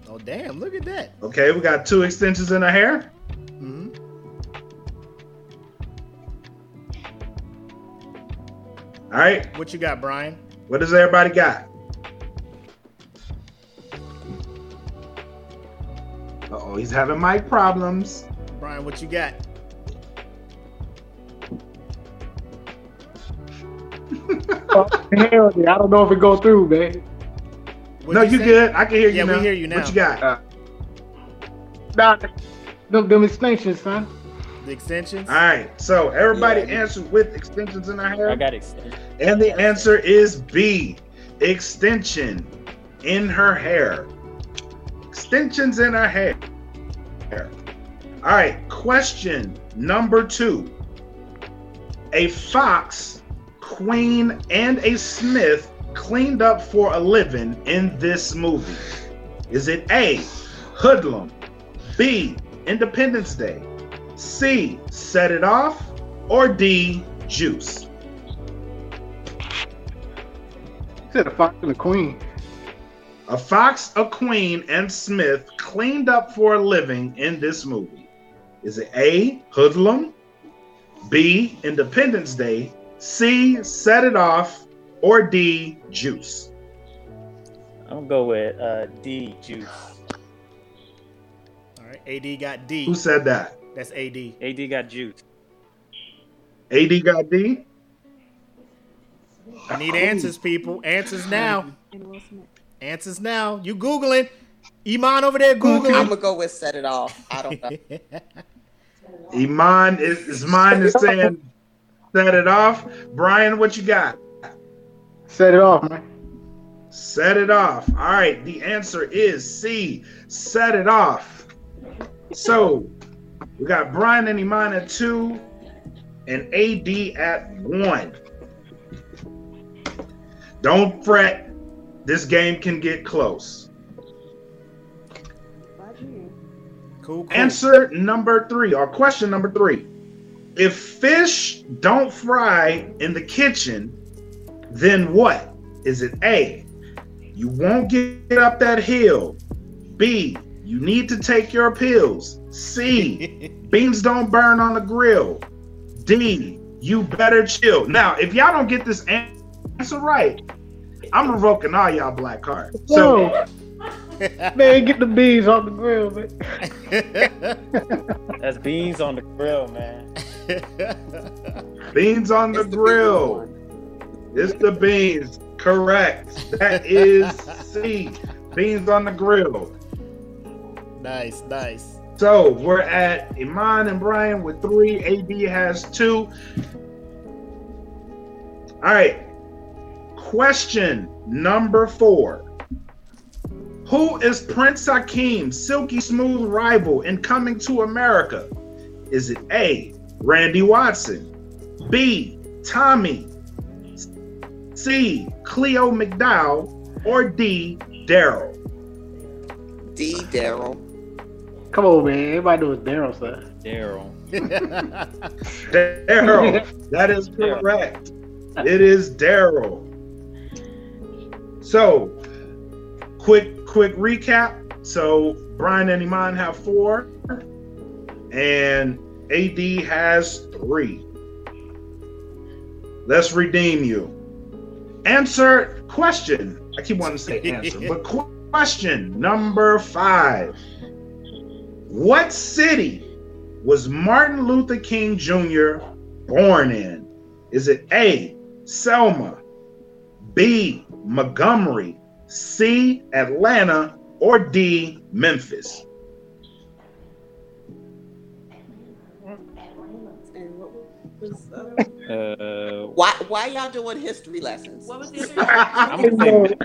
Oh damn! Look at that. Okay, we got two extensions in her hair. hmm All right, What you got, Brian? what does everybody got? Oh, he's having mic problems. Brian, what you got? Oh, hell yeah, I don't know if it go through, man. What'd no, you say? good. I can hear you Yeah, we now. hear you now. What you got? Uh, Nah, them, them extensions, son. The extensions. All right. So everybody Yeah. answered with extensions in their hair. I got extension. And the answer is B. Extension in her hair. Extensions in her hair. All right. Question number two. A fox, queen, and a smith cleaned up for a living in this movie. Is it A. Hoodlum? B. Independence Day? C. Set It Off? Or D. Juice? Said a fox and a queen. A fox, a queen, and Smith cleaned up for a living in this movie. Is it A, Hoodlum, B, Independence Day, C, Set It Off, or D, Juice? I'm gonna go with uh, D juice. All right. AD got D. Who said that? That's AD. AD got juice. AD got D? I need answers, people. Answers now. Answers now. You googling? Iman over there Googling. I'm gonna go with set it off. I don't know. [laughs] Iman is, is mine is saying set it off. Brian, what you got? Set it off, man. Set it off. All right, the answer is C. Set it off. So we got Brian and Iman at two, and AD at one. Don't fret. This game can get close. Cool, cool. Answer number three, or question number three. If fish don't fry in the kitchen, then what? Is it A? You won't get up that hill. B. You need to take your pills. C. [laughs] Beans don't burn on the grill. D. You better chill. Now, if y'all don't get this answer right, I'm revoking all y'all black cards. So [laughs] man, get the beans on the grill, man. [laughs] That's beans on the grill, man. beans on the grill. It's the beans. Correct. That is C. Beans on the grill. nice, nice. So we're at Iman and Brian with three. AD has two. All right. Question number four. Who is Prince Hakeem's silky smooth rival in Coming to America? Is it A. Randy Watson, B. Tommy, C. Cleo McDowell, or D. Daryl? D Daryl. Come on, man. Everybody knows Daryl, son. Daryl. Daryl. [laughs] That is correct. It is Daryl. So, quick, quick recap. So, Brian and Iman have four, and AD has three. Let's redeem you. Answer question. I keep wanting to say answer, but [laughs] question number five. What city was Martin Luther King Jr. born in? Is it A, Selma, B, Montgomery, C, Atlanta, or D, Memphis? And what was the other one? Uh, Why why y'all doing history lessons? What was the [laughs] I'm gonna say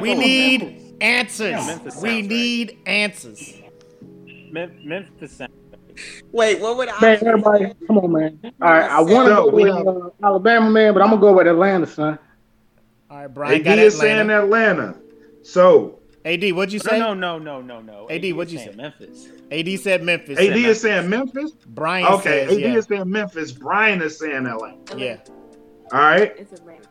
We need answers. Yeah, we sounds right. need answers. Mem- Memphis. sound- Wait, what would I Man, everybody, come on, man. All right, I want to go with uh, Alabama, man, but I'm gonna go with Atlanta, son. All right, Brian AD got is Atlanta. saying Atlanta. So AD, what'd you say? No, no, no, no, no, no. AD, what'd you say? Memphis. AD said Memphis. AD is saying Memphis. Brian Okay, says AD yeah. is saying Memphis. Brian is saying Atlanta. yeah. All right. It's Atlanta.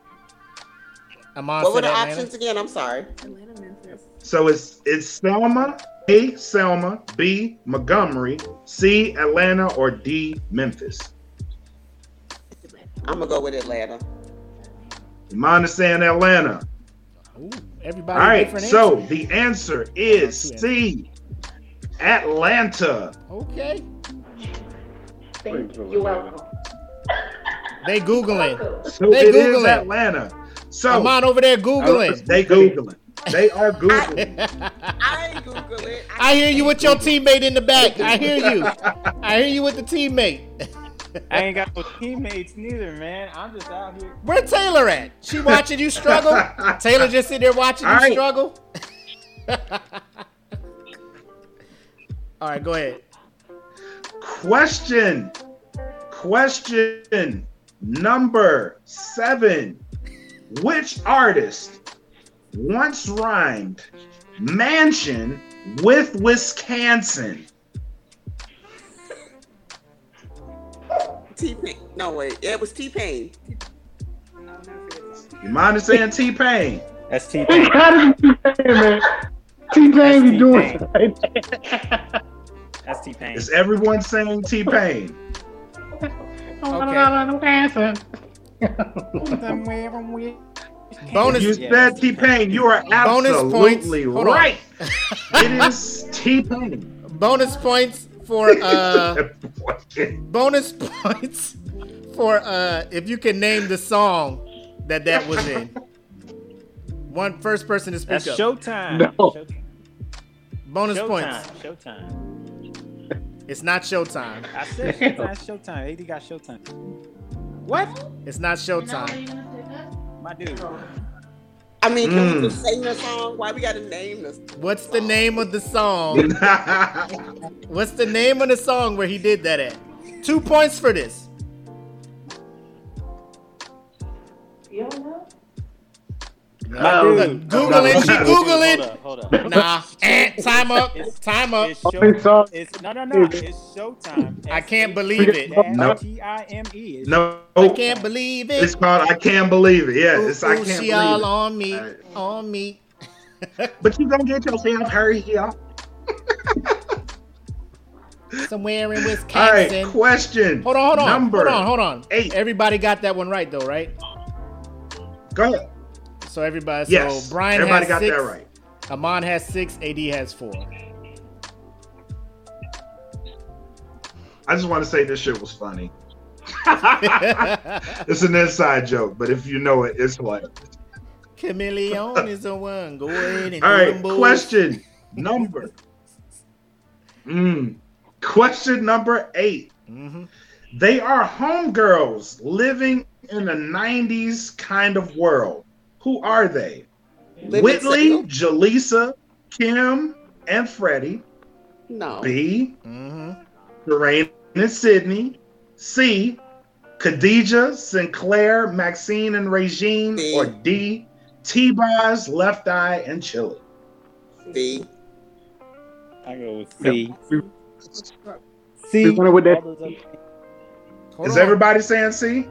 Iman What were the Atlanta. options again? I'm sorry. Atlanta, Memphis. So it's it's Selma, A, Selma, B, Montgomery, C, Atlanta, or D, Memphis. I'm gonna go with Atlanta. Mine is saying Atlanta. Ooh, everybody All right, different so answer. the answer is Two C. Atlanta. Okay. Thank you. You're welcome. They googling. So They it is Googling. Atlanta. So Iman over there googling. they googling. They are [laughs] [laughs] googling. I ain't Google it. I hear you with your teammate in the back. I hear you. [laughs] I hear you with the teammate. I ain't got no teammates neither, man. I'm just out here. Where Taylor at? She watching you struggle? Taylor just sitting there watching you All right. struggle? [laughs] All right, go ahead. Question. Question number seven. Which artist once rhymed mansion with Wisconsin? T Pain. No wait, yeah, it was T Pain. You mind is saying T Pain? That's T It Pain. gotta be T-Pain, man. T-Pain be doing T-Pain. That's T Pain. Is everyone saying T Pain? Okay. [laughs] Bonus You said T Pain. You are Bonus points. absolutely right. [laughs] it is T Pain. bonus points for [laughs] uh bonus [laughs] points for uh if you can name the song that that was in. One first person to speak That's up. Showtime. No. Showtime. bonus Showtime. points. Showtime. It's not Showtime. I said Showtime. Showtime. AD got Showtime. What? It's not Showtime. My dude. I mean, can Mm. we just sing the song? Why we gotta name this? What's the name of the song? [laughs] What's the name of the song where he did that at? Two points for this. My dude. Google it. She Google Hold up. Hold up. Nah. Eh, time up. It's- Time up. It's show, song- it's no no no. It's Showtime. I can't believe it. No. T I M E. no, I can't believe it. it's called I can't believe it. Yeah, it's I can't she all believe it. on me, on me. [laughs] But you gonna get yourself hurry here. Somewhere in All right, question. Hold on, hold on, Number hold on, hold on. eight. Everybody got that one right though, right? Go ahead. So everybody, Yes, so Brian everybody has got six, that right. Iman has six, AD has four. I just want to say this shit was funny. [laughs] it's an inside joke, but if you know it, it's like. Chameleon is the one. Go ahead and All right, question number. Mm. Question number 8 Mhm. They are homegirls living in a 90s kind of world. Who are they? Living Whitley, single? Jaleesa, Kim, and Freddie. No. B. Mhm. Lorraine and Sydney. C. Khadijah, Synclaire, Maxine, and Regine. D. Or D. T-Boz, Left Eye, and Chili. B. I go with C. We C. went with that. All those other- Hold Is everybody saying C?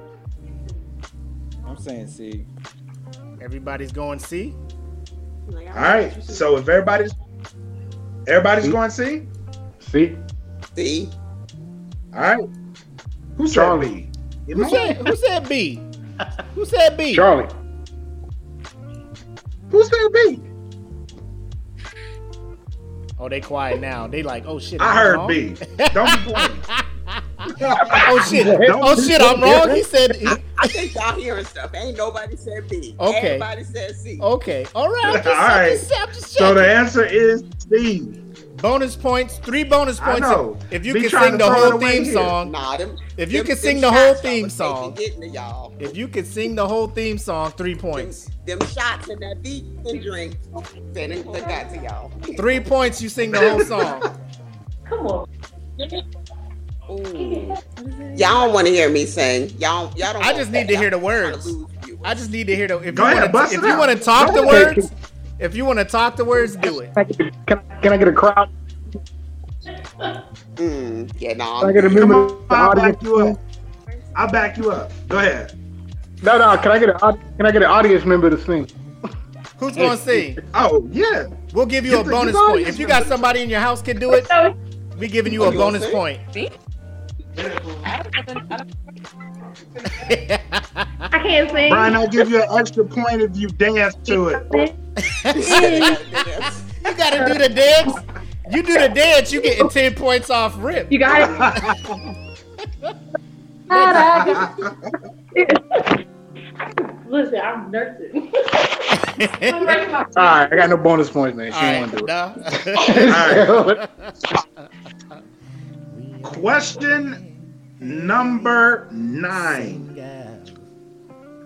I'm saying C. Everybody's going C. Like, All right. So if everybody's everybody's going C, See? C. all right. Who said Charlie. B? Who said, who said B? Who said B? Charlie. Who said B? Oh, they quiet now. They like, oh shit. I heard wrong. B. [laughs] Don't be playing. Oh shit. Oh shit. I'm wrong. He said. I think y'all hearing stuff. Ain't nobody said B. Okay. Everybody said C. Okay. All right. I'm just, All I'm just, just So the answer is C. bonus points. Three bonus I points. know. If you Be can sing the whole theme here. song. Nah, them. If you them- can sing the whole theme song. to y'all. If you can sing the whole theme song, three points. Them shots and that beat and drink. Then it they got to y'all. Three points. You sing the whole song. Come on. [laughs] Ooh. Y'all don't want to hear me sing. Y'all, y'all don't. I want just that. need to hear the Y'all trying to words. I just need to hear the. If Go you ahead, want bust to, it if you want to talk Go the ahead. words, if you want to talk the words, do it. Can I get, can, can I get a crowd? Mm, yeah, no. Can I get a member on, I'll back you up. I'll back you up. Go ahead. No, no. Can I get a can I get an audience member to sing? Who's gonna sing? Oh yeah. We'll give you Get a the- bonus point. If you got somebody in your house can do it, we giving you a Oh, you bonus sing? point. I can't sing. Brian, I'll give you an extra point if you dance to it. [laughs] You gotta do the dance. You do the dance, you getting ten points off rip. You got it. [laughs] Listen, I'm nursing. I'm nursing my- All right, I got no bonus points, man. She All don't want to do it. nah. [laughs] Question number nine.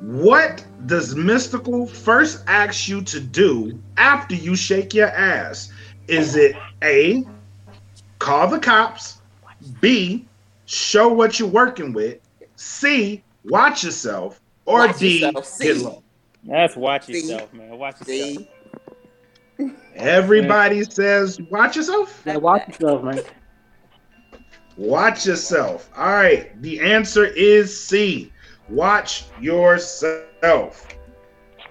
What does Mystikal first ask you to do after you shake your ass? Is it A, call the cops, B, show what you're working with, C, watch yourself, or Watch D, yourself. Get low? That's watch See? yourself, man. Watch yourself. See? Everybody says watch yourself. Yeah, watch yourself, man. Watch yourself. All right. The answer is C. Watch yourself.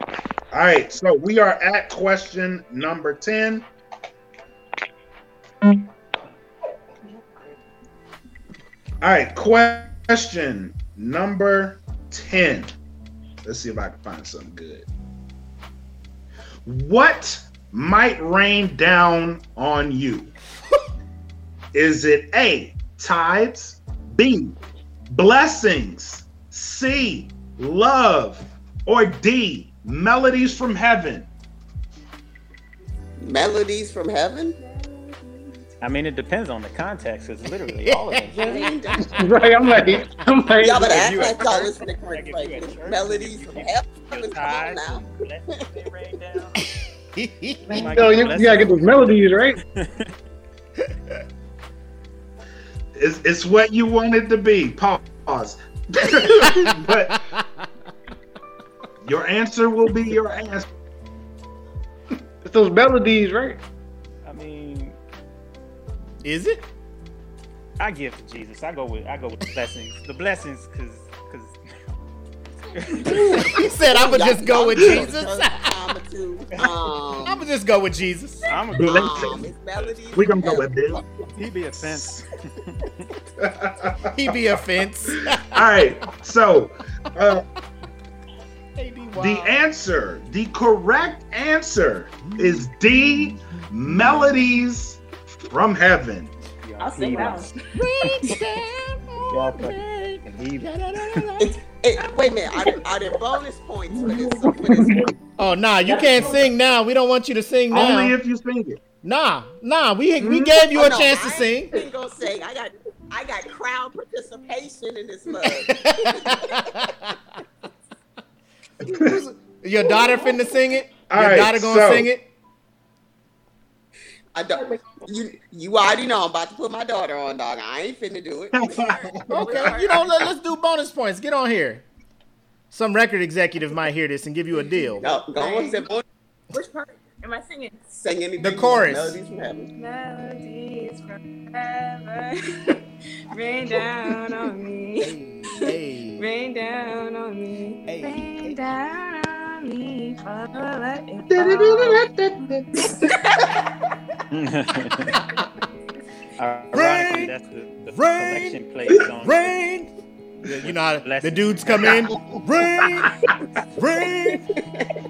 All right. So we are at question number 10. All right. Question number 10. Let's see if I can find something good. What might rain down on you? [laughs] Is it A, tides, B, blessings, C, love, or D, melodies from heaven? Melodies from heaven? I mean, it depends on the context. It's literally all of them. [laughs] Right, I'm like, I'm like, Y'all better act like y'all church, listen to correct like if you at places. church, Melodies from heaven? Your Come on now. and blessings that rain down. [laughs] yo, you, you gotta get those melodies right. [laughs] It's, it's what you want it to be. Pause. [laughs] but your answer will be your answer. It's those melodies, right? I mean, Is it? I give to Jesus. I go with I go with the blessings. The blessings, cause cause [laughs] He said, "I'ma just go with Jesus." church time or two. Um, I'ma just go with Jesus. I'm a um, it's melodies We gonna go with this. heaven. he be a fence. He be a fence. [laughs] All right. So uh, the answer, the correct answer is D, melodies from heaven. I'll sing that one. It's, it, wait a minute. Are, there- are there bonus points for this? For this? [laughs] Oh nah, you can't sing now. We don't want you to sing now. Only if you sing it. Nah, nah. We we mm-hmm. gave you Oh, a no, chance to I sing. ain't gonna sing. I got I got crowd participation in this mug. [laughs] Your daughter finna sing it. All Your right, daughter gonna so- sing it. I don't. You you already know I'm about to put my daughter on, dog. I ain't finna do it. [laughs] Okay, you know, let, let's do bonus points. Get on here. Some record executive might hear this and give you a deal. No, go on, say, Which part am I singing? sing anything. The chorus. Melodies from heaven. Melodies from heaven [laughs] rain down on me. Hey, Rain down on me. hey, Rain down on me. Follow let it Ironically, that's the, the Rain, collection plate on rain. Yeah, You know how the dudes come in. Rain, rain,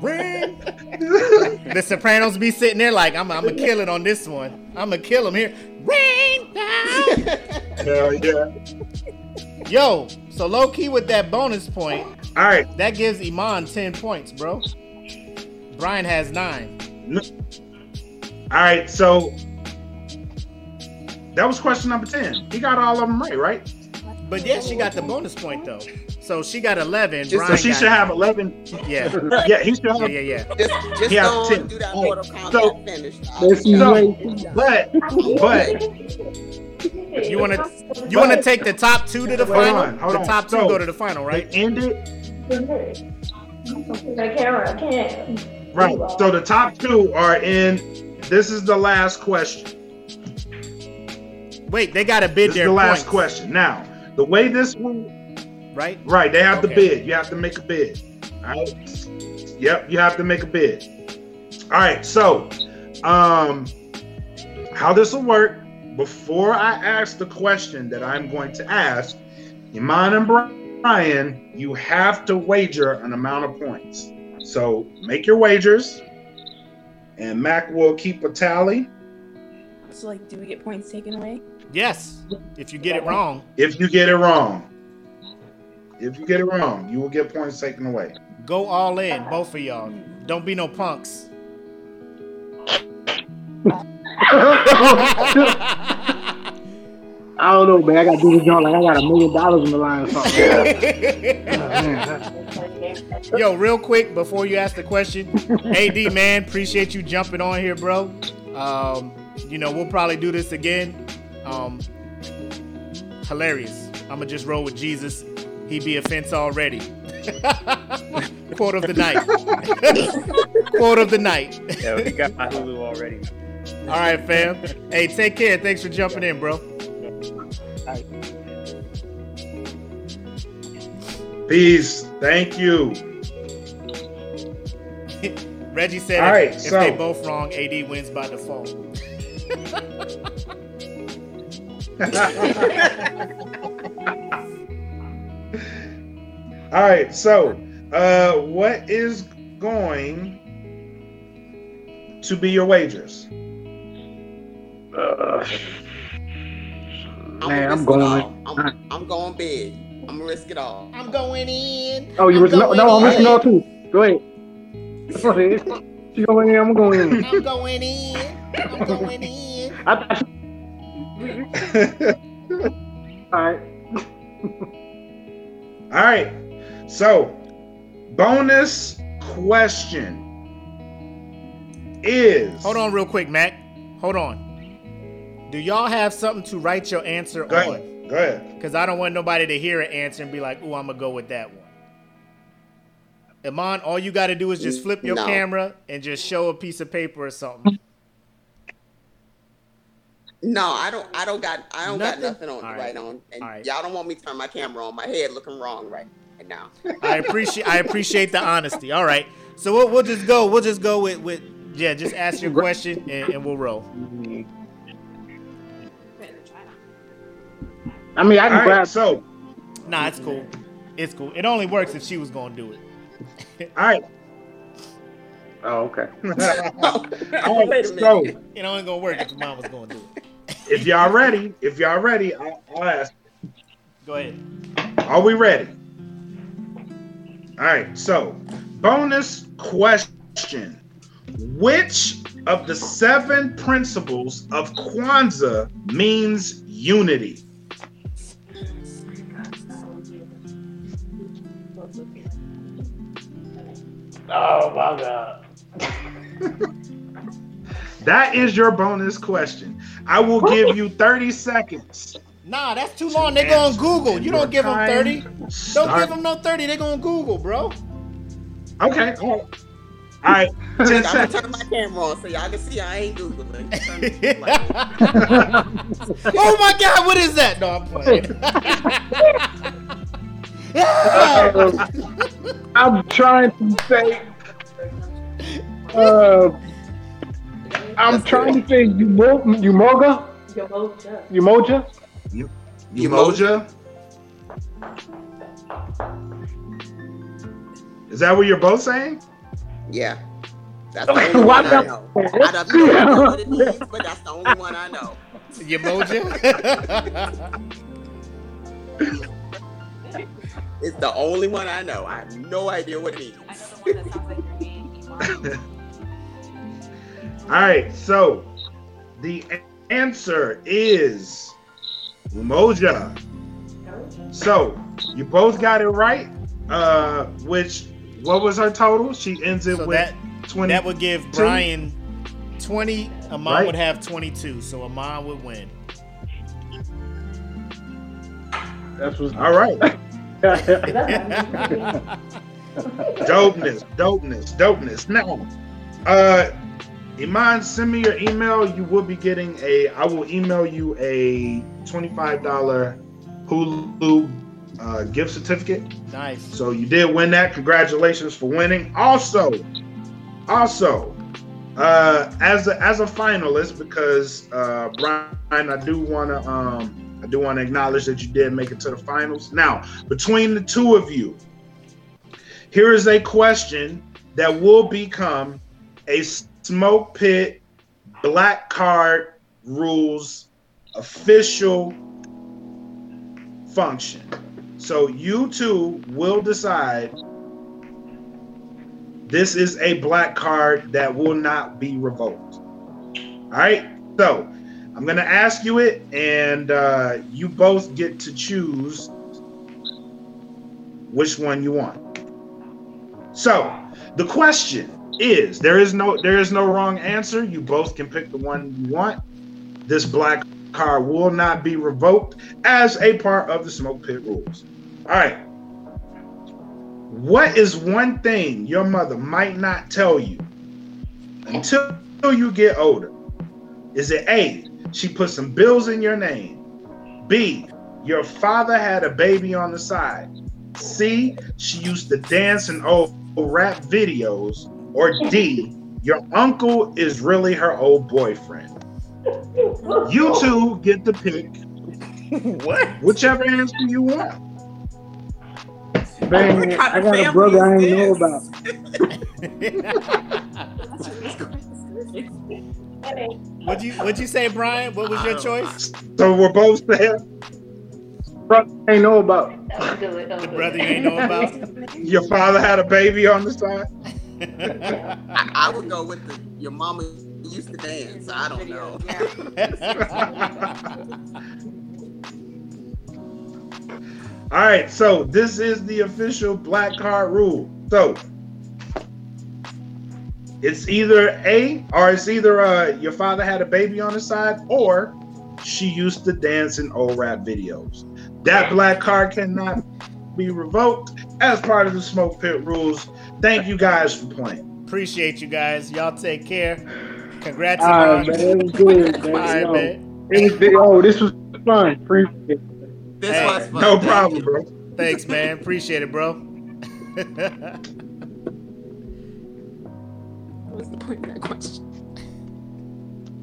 rain. The Sopranos be sitting there like, I'm, I'm gonna kill it on this one. I'm gonna kill him here. Rain down. Hell yeah. Yo, so low key with that bonus point, All right. that gives Iman 10 points, bro. Brian has nine. All right. So that was question number 10. He got all of them right, right? But yeah, she got the bonus point though. So she got 11. Just- Brian So she got- should have 11. Yeah, [laughs] Yeah, he should have. yeah, yeah, yeah. Just just He has go on 10. do that All Mortal Kombat so- finish. dog. Let's see, So- But, but You wanna you wanna take the top two to the Hold final? on, hold the on. top two So- go to the final, right? they ended. I can't. I can't. Right. So the top two are in. This is the last question. Wait, they gotta bid This is their the last points, question. Now, the way this one, right? right? They have to bid. You have to make a bid. All right. Yep. You have to make a bid. All right. So, um, how this will work? Before I ask the question that I'm going to ask, Iman and Brian, you have to wager an amount of points. So make your wagers, and Mac will keep a tally. So like, do we get points taken away? Yes, if you get it wrong. If you get it wrong, if you get it wrong, you will get points taken away. Go all in, both of y'all. Don't be no punks. [laughs] I don't know, man. I got to do this joint like I got a million dollars in the line or something. [laughs] Yo, real quick before you ask the question, AD man, appreciate you jumping on here, bro. Um, you know we'll probably do this again. Um, hilarious. I'm gonna just roll with Jesus. He be a fence already. [laughs] Quote of the night. [laughs] Quote of the night. Yeah, we got my Hulu already. All right, fam. Hey, take care. Thanks for jumping in, bro. Peace. Thank you. [laughs] Reggie said All if, right, if so- they both wrong, AD wins by default. [laughs] All right. So, uh, what is going to be your wagers? Uh, Man, I'm going it with- all. I'm, I'm going big. I'm gonna risk it all. I'm going in. oh, you I'm no, going no, I'm in. risking all too. Go ahead. Go ahead. She going in, I'm going in. I'm going in. I'm going in. [laughs] I thought [laughs] All right. [laughs] All right. So, bonus question is. Hold on, real quick, Mac. Hold on. Do y'all have something to write your answer Go on? ahead. Go ahead. Because I don't want nobody to hear an answer and be like, "Ooh, I'm gonna go with that one." Iman, all you got to do is just flip your No. camera and just show a piece of paper or something. No, I don't. I don't got. I don't Nothing? got nothing on All right. right on. And All right. y'all don't want me to turn my camera on. My head looking wrong right now. I appreciate I appreciate the honesty. All right, so we'll, we'll just go. We'll just go with with yeah. Just ask your question and, and we'll roll. I mean, I All can right. grab. So, Nah, it's cool. It's cool. It only works if she was gonna do it. [laughs] all right. Oh, okay. [laughs] all [laughs] right. Wait a So. It only gonna work if your mom was gonna do it. if y'all ready, if y'all ready, I'll, I'll ask. Go ahead. Are we ready? All right. So, bonus question: Which of the seven principles of Kwanzaa means unity? Oh my god. [laughs] That is your bonus question. I will give you 30 seconds. Nah, that's too long. They go on Google. You don't give them thirty. Don't give them no thirty. They go on Google, bro. Okay. All right. All right. [laughs] 10 I'm gonna seconds. turn my camera on so y'all can see I ain't googling. [laughs] oh my God, what is that? No, I'm playing. I'm trying to say. Uh, I'm trying to say Umo- Umoga? Umoja? Umoja? Is that what you're both saying? Yeah. That's the [laughs] only one I know. I don't know what it means, but that's the only one I know. Emoji? [laughs] It's the only one I know. I have no idea what it means. [laughs] All right. So the answer is Umoja. So you both got it right. Uh, which what was her total? She ends it So with that 20. that would give Brian twenty. Iman Right. would have twenty-two. So Iman would win. That's what's All right. [laughs] dopeness, dopeness, dopeness. Now, uh, Iman, send me your email. You will be getting a. I will email you a twenty-five dollar Hulu uh, gift certificate. Nice. So you did win that. Congratulations for winning. Also, also, uh, as a as a finalist, because uh, Brian, I do want to um, I do want to acknowledge that you did make it to the finals. Now, between the two of you, here is a question that will become a smoke pit black card rules official function. So you two will decide this is a black card that will not be revoked. All right. So I'm to ask you it, and uh, you both get to choose which one you want. So the question is there is no there is no wrong answer. You both can pick the one you want. This black card will not be revoked as a part of the smoke pit rules. All right. What is one thing your mother might not tell you until you get older? Is it A, she put some bills in your name? B, your father had a baby on the side? C, she used to dance in old rap videos? Or D, your uncle is really her old boyfriend? You two get to pick [laughs] what? Whichever answer you want. Man, I got a brother I didn't know about. [laughs] [laughs] What'd you What'd you say, Brian? What was your choice? So we're both there. Brother ain't know about. The brother you ain't know about. [laughs] Your father had a baby on the side. [laughs] I, I would go with the your mama used to dance. I don't know. [laughs] All right, so this is the official black card rule. So it's either A or it's either uh, your father had a baby on the side or she used to dance in old rap videos. That black card cannot be revoked as part of the smoke pit rules. Thank you guys for playing. Appreciate you guys. Y'all take care. Congrats. All right, man. It was good, man. All right, Yo, man. It was big. Oh, this was fun. Appreciate it. This Hey, was fun. No Thank problem, you. bro. Thanks, man. Appreciate it, bro. [laughs] What's the point of that question?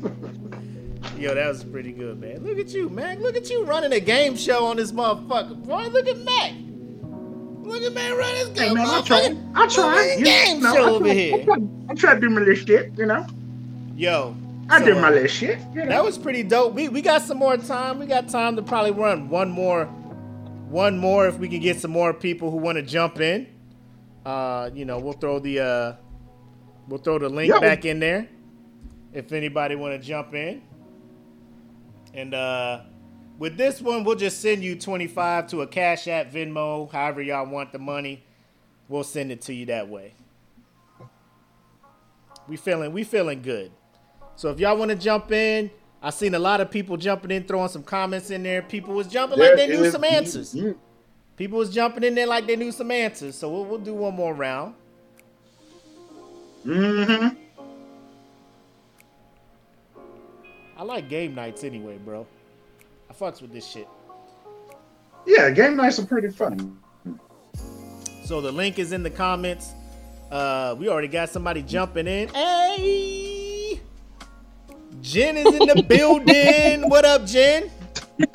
[laughs] Yo, that was pretty good, man. Look at you, man. Look at you running a game show on this motherfucker. Boy, look at Mac. Look at man running this Hey game. man, I try. I try. You Game know, show I over try- here. I try, I try to do my little shit, you know. Yo, I so, did my little shit. You know. That was pretty dope. We we got some more time. We got time to probably run one more, one more if we can get some more people who want to jump in. Uh, you know, we'll throw the uh, we'll throw the link Yeah. back in there if anybody want to jump in. And uh, with this one, we'll just send you twenty five to a Cash App, Venmo, however y'all want the money. We'll send it to you that way. We feeling we feeling good. So if y'all want to jump in, I seen a lot of people jumping in, throwing some comments in there. People was jumping like they knew some answers. People was jumping in there like they knew some answers. So we'll, we'll do one more round. Mhm. I like game nights anyway, bro. I fucks with this shit. Yeah, game nights are pretty fun. So the link is in the comments. Uh, we already got somebody jumping in. Hey, Jen is in the [laughs] building. What up, Jen?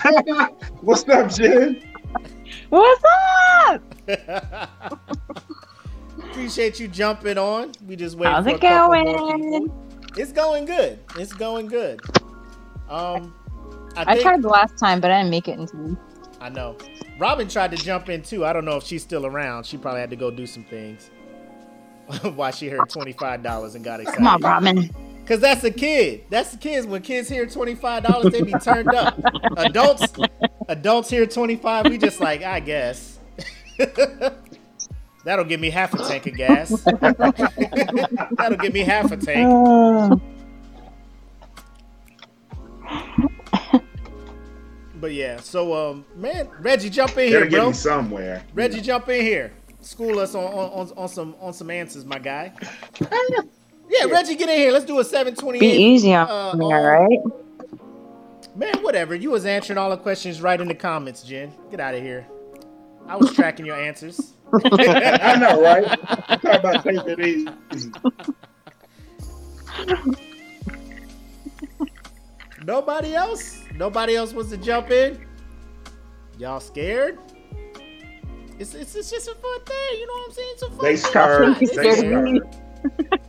[laughs] What's up, Jen? What's up? [laughs] Appreciate you jumping on. We just waiting How's for it a couple more going? It's going good. It's going good. Um, I, I tried the last time, but I didn't make it in time. I know. Robin tried to jump in too. I don't know if she's still around. She probably had to go do some things. [laughs] Why she heard twenty five dollars and got excited. Come on, Robin. Cause that's a kid. That's the kids. When kids hear twenty five dollars, they be turned up. adults, adults hear twenty five. We just like, I guess. [laughs] That'll give me half a tank of gas. [laughs] That'll give me half a tank. [sighs] But yeah, so um, man, Reggie, jump in Gotta here, get bro. me somewhere. Reggie, jump in here. School us on, on, on, on some on some answers, my guy. [laughs] Yeah, Reggie, get in here. Let's do a seven twenty. Be easy on uh, me, all right? Man, whatever. You was answering all the questions right in the comments, Jen. Get out of here. I was tracking your answers. [laughs] I know, right? Talk about taking it easy. Nobody else? Nobody else wants to jump in? Y'all scared? It's, it's, it's just a fun thing, you know what I'm saying? It's a fun They thing. scared. Be They scared of me. scared.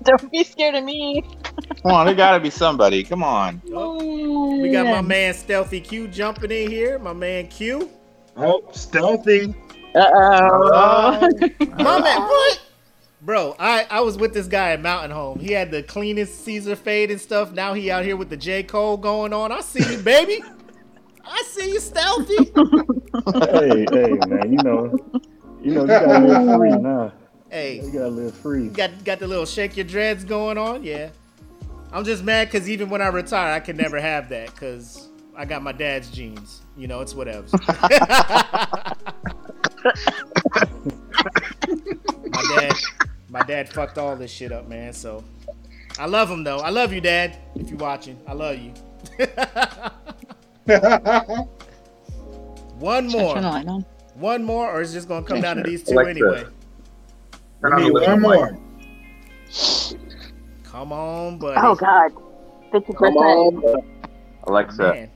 Don't be scared of me. Come on, there gotta be somebody. Come on. Oh, We got my man Stealthy Q jumping in here. My man Q. Oh, stealthy. Uh-oh. Um, my man, uh, what? Bro, I, I was with this guy at Mountain Home. He had the cleanest Caesar fade and stuff. Now he out here with the J. Cole going on. I see you, baby. I see you, Stealthy. hey, hey, man, you know, you know, you gotta live free [laughs] now. Hey, You gotta live free. got got the little shake your dreads going on. Yeah, I'm just mad because even when I retire, I can never have that because I got my dad's genes. You know, it's whatever. [laughs] my dad, my dad fucked all this shit up, man. So I love him though. I love you, Dad. If you're watching, I love you. [laughs] One more. turn the light on? One more, or is it just gonna come down to these two Alexa. anyway? We need one more. Come on, buddy. Oh God, fifty percent. Alexa. Man,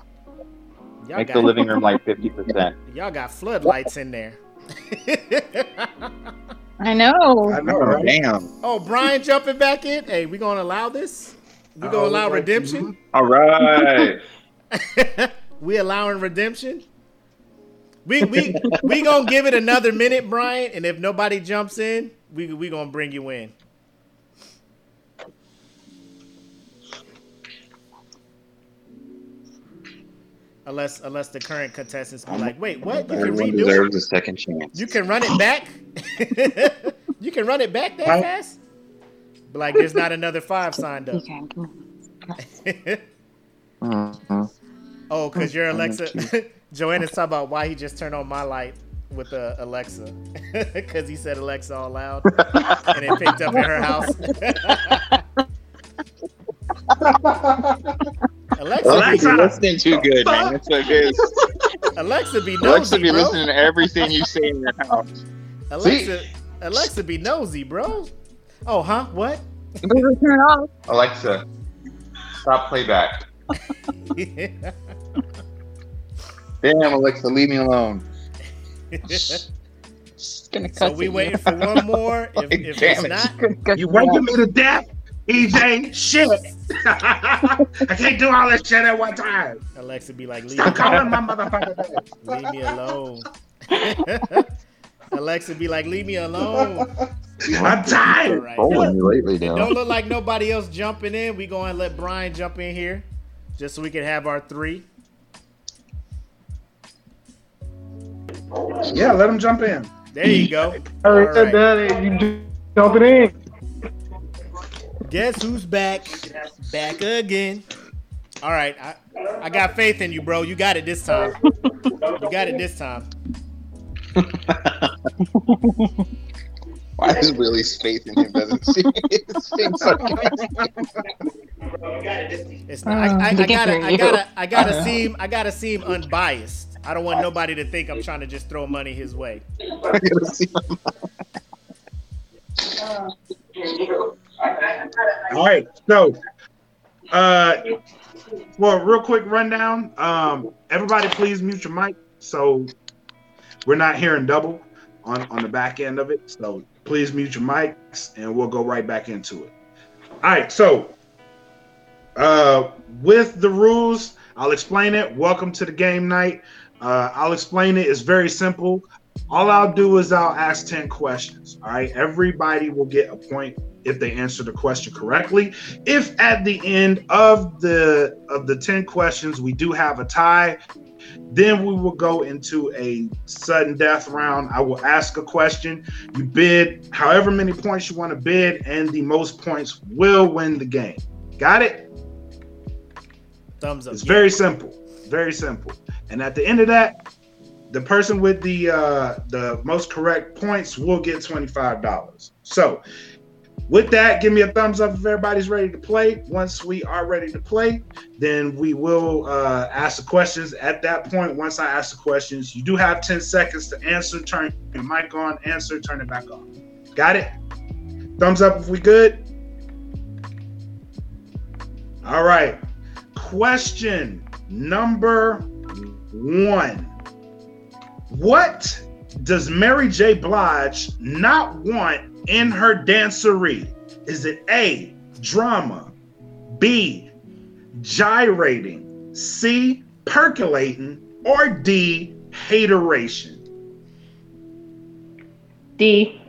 y'all Make got, the living room [laughs] like fifty percent. Y'all got floodlights in there. [laughs] I know. I know, right? Damn. oh, Brian jumping back in. Hey, we gonna allow this? We gonna Oh, allow like- redemption? Mm-hmm. All right. [laughs] we allowing redemption? We we we gonna give it another minute, Brian, and if nobody jumps in, we we gonna bring you in. Unless unless the current contestants be like, wait, what? You can Everyone redo it? deserves a second chance. You can run it back. [laughs] you can run it back that Huh? fast. But like, there's not another five signed up. Okay, come on. Mhm. oh, because your Alexa. [laughs] Joanna's talking about why he just turned on my light with uh, Alexa. [laughs] Because he said Alexa all loud, and it picked up in her house. Alexa, Alexa, be, listening too good, man. That's what it is. Alexa be Alexa be bro. listening to everything you say in your house. Alexa, Alexa be nosy, bro. Oh, huh? What? Turn off. Alexa, stop playback. [laughs] Damn, Alexa, leave me alone. Just gonna so we at waiting for one more. [laughs] If, if it's Damn it. not, Cuss You at waking me to death, EJ? Shit. [laughs] I can't do all this shit at one time. Alexa be like, leave, Stop calling my motherfucker leave me alone. [laughs] Alexa be like, leave me alone. I'm tired. right. Trolling you lately, Don't look like nobody else jumping in. We going to let Brian jump in here, just so we can have our three. Yeah, let him jump in. There you go. I All already said right. that. You ju- jumping in. Guess who's back? Back again. All right, I, I got faith in you, bro. You got it this time. You got it this time. [laughs] Why is Willie's faith in him doesn't seem, it seems so It's not, I, I, I gotta, for I gotta, I gotta seem, I gotta seem unbiased. I don't want nobody to think I'm trying to just throw money his way. [laughs] [laughs] All right, so uh, well, real quick rundown. Um, everybody, please mute your mic so we're not hearing double on on the back end of it. So please mute your mics, and we'll go right back into it. All right, so uh, with the rules, I'll explain it. Welcome to the game night. Uh, I'll explain it. It's very simple. All I'll do is I'll ask 10 questions. All right. Everybody will get a point if they answer the question correctly. If at the end of the of the 10 questions we do have a tie, then we will go into a sudden death round. I will ask a question. You bid however many points you want to bid, and the most points will win the game. Got it? Thumbs up. It's very simple. Very simple. And at the end of that, the person with the uh, the most correct points will get twenty five dollars. So, with that, give me a thumbs up if everybody's ready to play. Once we are ready to play, then we will uh, ask the questions. At that point, once I ask the questions, you do have ten seconds to answer. Turn your mic on. Answer. Turn it back on. Got it? Thumbs up if we good. All right. Question number one. What does Mary J. Blige not want in her dancery? Is it A, drama, B, gyrating, C. Percolating, or D. Hateration? D.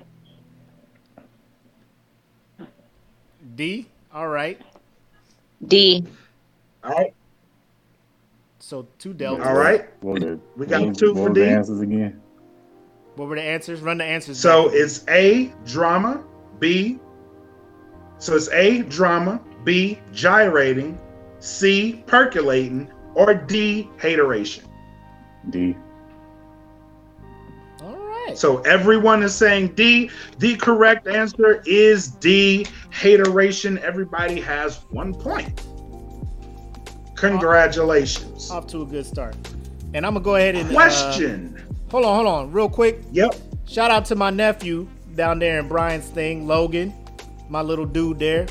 D. All right. D. All right. So two deltas. All right. What were the, We got what- two what for the D. answers again? What were the answers? Run the answers. So back. it's A. Drama. B. So it's A. Drama. B. Gyrating. C. Percolating, or D. Hateration? D. All right. So everyone is saying D. The correct answer is D. Hateration. Everybody has one point. Congratulations. Off to a good start. And I'm gonna go ahead and uh, Question. Hold on, hold on, real quick. Yep. Shout out to my nephew down there in Brian's thing, Logan, my little dude there.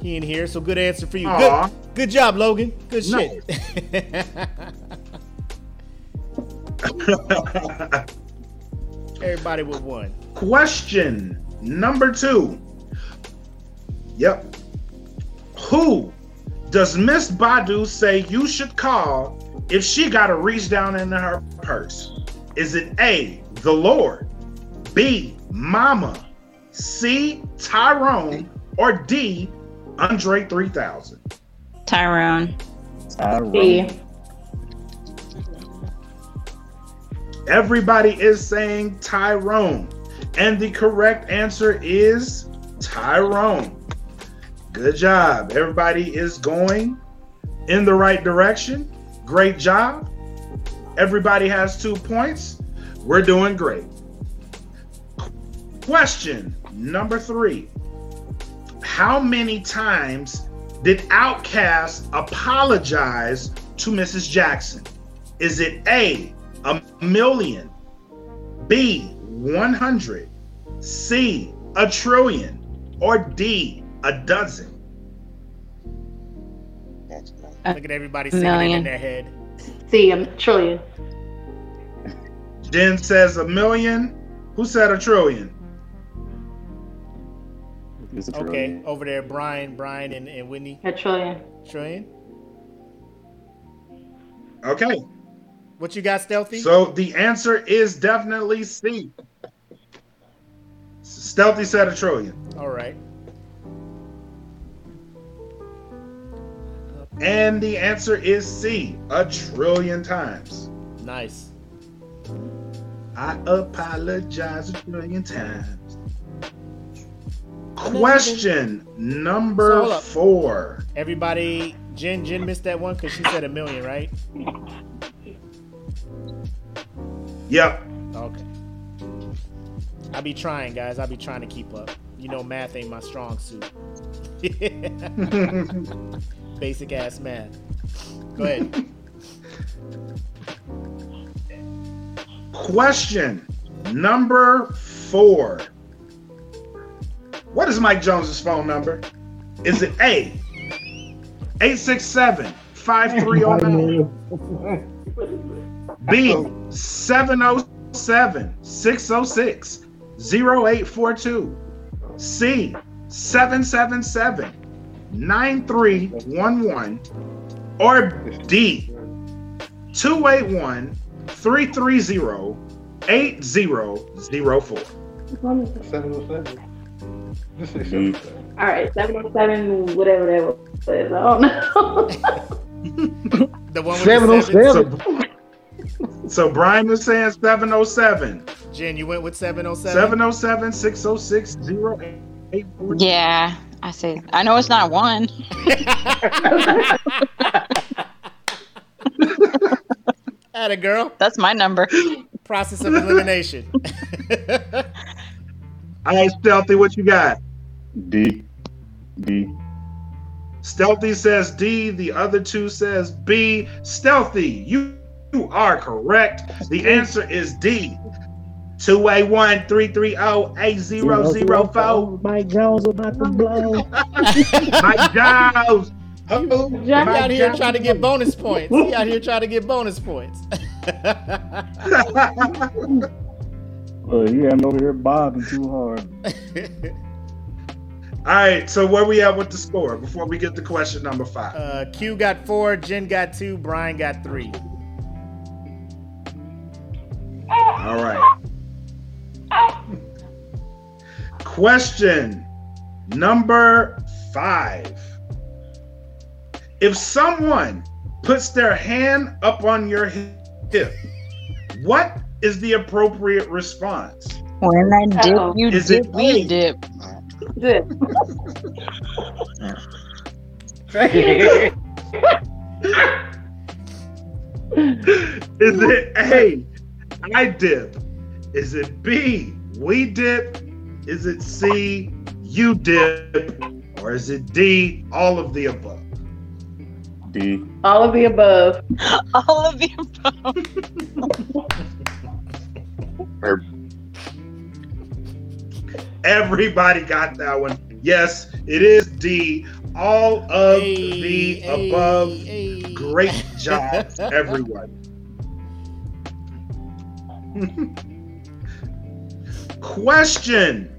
He in here, so good answer for you. Good, good job, Logan. Good shit. [laughs] Everybody with one. Question number two. Yep. Who does Miss Badu say you should call if she got to reach down into her purse? Is it A, the Lord, B, Mama, C, Tyrone, or D, Andre 3000? Tyrone. Tyrone. D. Everybody is saying Tyrone. And the correct answer is Tyrone. Good job. Everybody is going in the right direction. Great job. Everybody has two points. We're doing great. Question number three How many times did Outkast apologize to Mrs. Jackson? Is it A, a million, B, 100, C, a trillion, or D, a dozen? Look at everybody singing it in their head. C. A trillion. Jen says a million. Who said a trillion? It's a Okay, over there, Brian, Brian, and, and Whitney. A trillion. Trillion. Okay, What you got, Stealthy? so the answer is definitely C. Stealthy said a trillion. All right. And the answer is C, a trillion times. Nice. I apologize a trillion times. Question number up. four. Everybody, Jen, Jen missed that one because she said a million, right? Yep. Okay. I'll be trying, guys. I'll be trying to keep up. You know, math ain't my strong suit. [laughs] Basic ass math. Go ahead. Question number four. What is Mike Jones's phone number? Is it A, 867 5309, B, 707 606 0842, C, 777 9311, or D, 281 330 8004. D. All right, seven oh seven, whatever that was. I don't know. [laughs] The one with Seven the oh seven. seven. So Brian was saying 707. Jen, you went with 707? 707 606 0842. Yeah, I say. I know it's not one. Atta girl. That's my number. Process of elimination. [laughs] All right, Stealthy, what you got? D. D. Stealthy says D. The other two says B. Stealthy, you, you are correct. The answer is D. 281 330 8004. Mike Jones about to blow. [laughs] Mike Giles. He out here trying to get bonus points. He out here trying to get bonus points. [laughs] [laughs] Oh, you had me over here bobbing too hard. All right, so where we at with the score before we get to question number five? Uh, Q got four, Jen got two, Brian got three. All right. Question number five. If someone puts their hand up on your hip, what is the appropriate response? When I dip, Uh-oh. you Is dip, it you A? dip. Dip. Is it A, I dip? Is it B, we dip? Is it C, you dip? Or is it D, all of the above? D. All of the above. [laughs] All of the above. [laughs] Everybody got that one. Yes, it is D, all of the above. Great job, [laughs] everyone. Question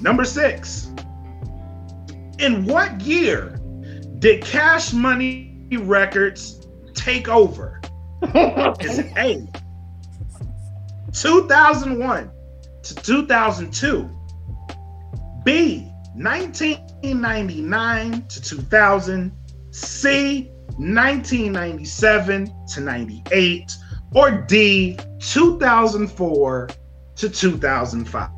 number six. In what year did Cash Money Records take over? [laughs] Is it A, 2001 to 2002? B, 1999 to 2000? C, 1997 to 98? Or D, 2004 to 2005?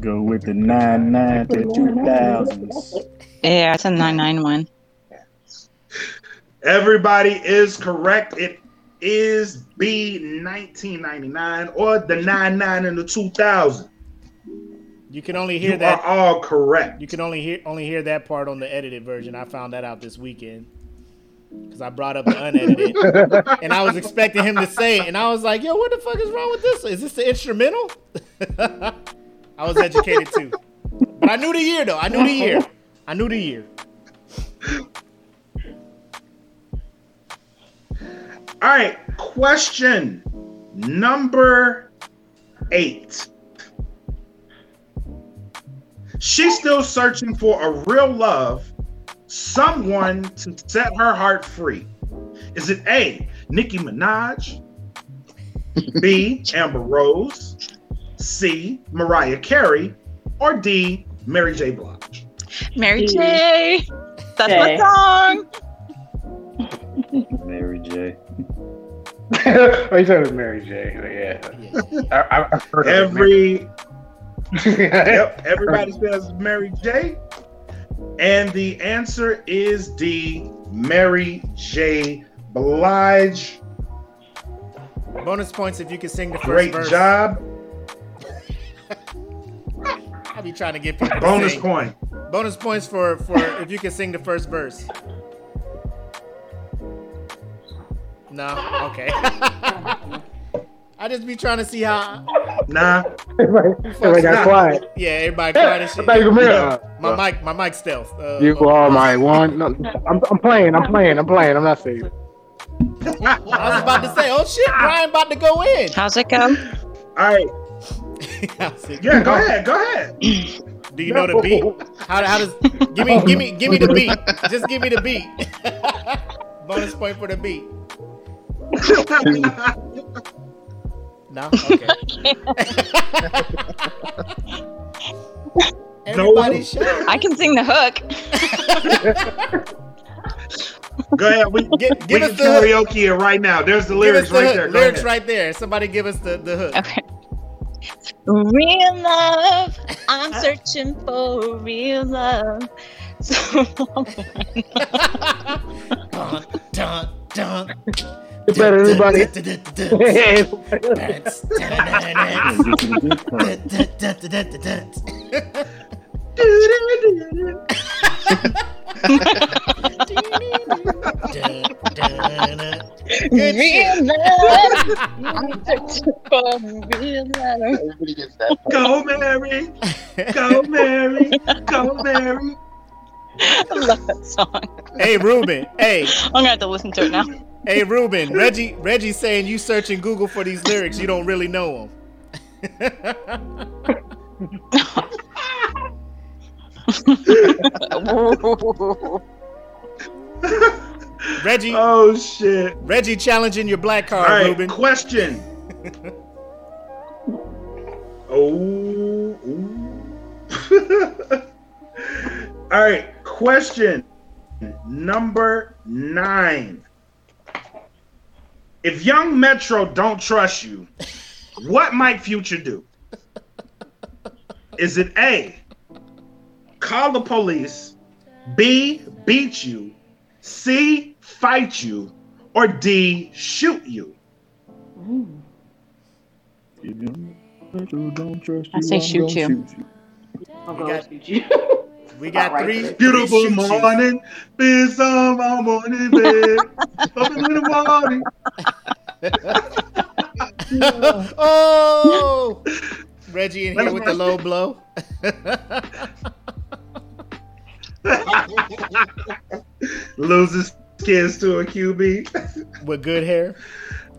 Go with the nine nine to two thousands. Yeah, it's a 991. Everybody is correct. It is B 1999 or the 99 and the 2000. You can only hear You that. are all correct. You can only hear only hear that part on the edited version. I found that out this weekend because I brought up the unedited, [laughs] and I was expecting him to say it, and I was like, "Yo, what the fuck is wrong with this? Is this the instrumental?" [laughs] I was educated too, but I knew the year though. I knew the year. I knew the year. All right, question number eight. She's still searching for a real love, someone to set her heart free. Is it A, Nicki Minaj? B, Amber Rose? C, Mariah Carey? Or D, Mary J. Blige? Mary D. J. That's my J. song. [laughs] Mary J. [laughs] oh, you said it was Mary J. Yeah. I, I, I've heard of it. Every [laughs] yep, everybody says Mary J. And the answer is D, Mary J. Blige. Bonus points if you can sing the first Great verse. job. [laughs] I be trying to get people. Bonus sing. point. Bonus points for for if you can sing the first verse. No, okay. [laughs] I just be trying to see how. Nah. Everybody, everybody got quiet. Yeah, everybody quiet and shit. I thought you were. Uh, My mic, my mic stealth. Uh, You are my one. No, I'm, I'm playing. I'm playing. I'm playing. I'm not saying. I was about to say, oh shit, Brian about to go in. How's it come? All right. Yeah, go ahead. Go ahead. [clears throat] Do you know the beat? How, how does? Give me, give me, give me the beat. Just give me the beat. [laughs] Bonus point for the beat. [laughs] No, okay. [laughs] Everybody shut. I can sing the hook. Go ahead. We, Give, we give can us the hook. karaoke it right now. There's the lyrics us the right hook. there. Go Lyrics ahead. right there. Somebody give us the, the hook. Okay. Real love. [laughs] I'm searching for real love. [laughs] So Dun, dun, dun. You better everybody. [laughs] Real shit. love. For real love. Everybody gets that. Go Mary. Go Mary. Go Mary. I love that song. Hey Ruben. Hey, I'm gonna have to listen to it now. hey Ruben. Reggie, Reggie saying you searching Google for these lyrics. You don't really know them. [laughs] [laughs] Reggie. Oh shit. Reggie challenging your black card, All right, Ruben. question. [laughs] oh. [laughs] All right, question number nine. If Young Metro don't trust you, what might Future do? Is it A, call the police, B, beat you, C, fight you, or D, shoot you? Don't trust I say I'm shoot gonna you. I'll We got- shoot you. We got Alright. three. Beautiful three shoot-yous. morning, been some morning, [laughs] bed, up in the morning. [laughs] oh, Reggie in here with the low blow. [laughs] Loses kids to a QB. with good hair.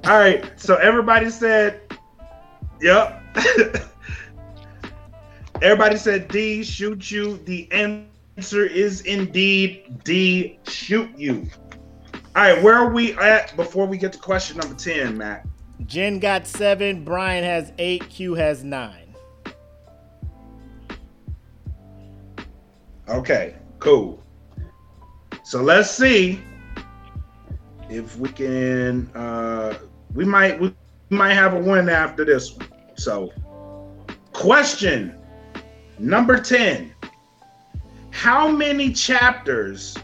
All right, so everybody said, "Yep." everybody said D. Shoot you. The answer is indeed D. Shoot you. All right, where are we at before we get to question number ten, Matt? Jen got seven. Brian has eight. Q has nine. Okay, cool. So let's see if we can. Uh, we might we might have a win after this one. So, question number ten: How many chapters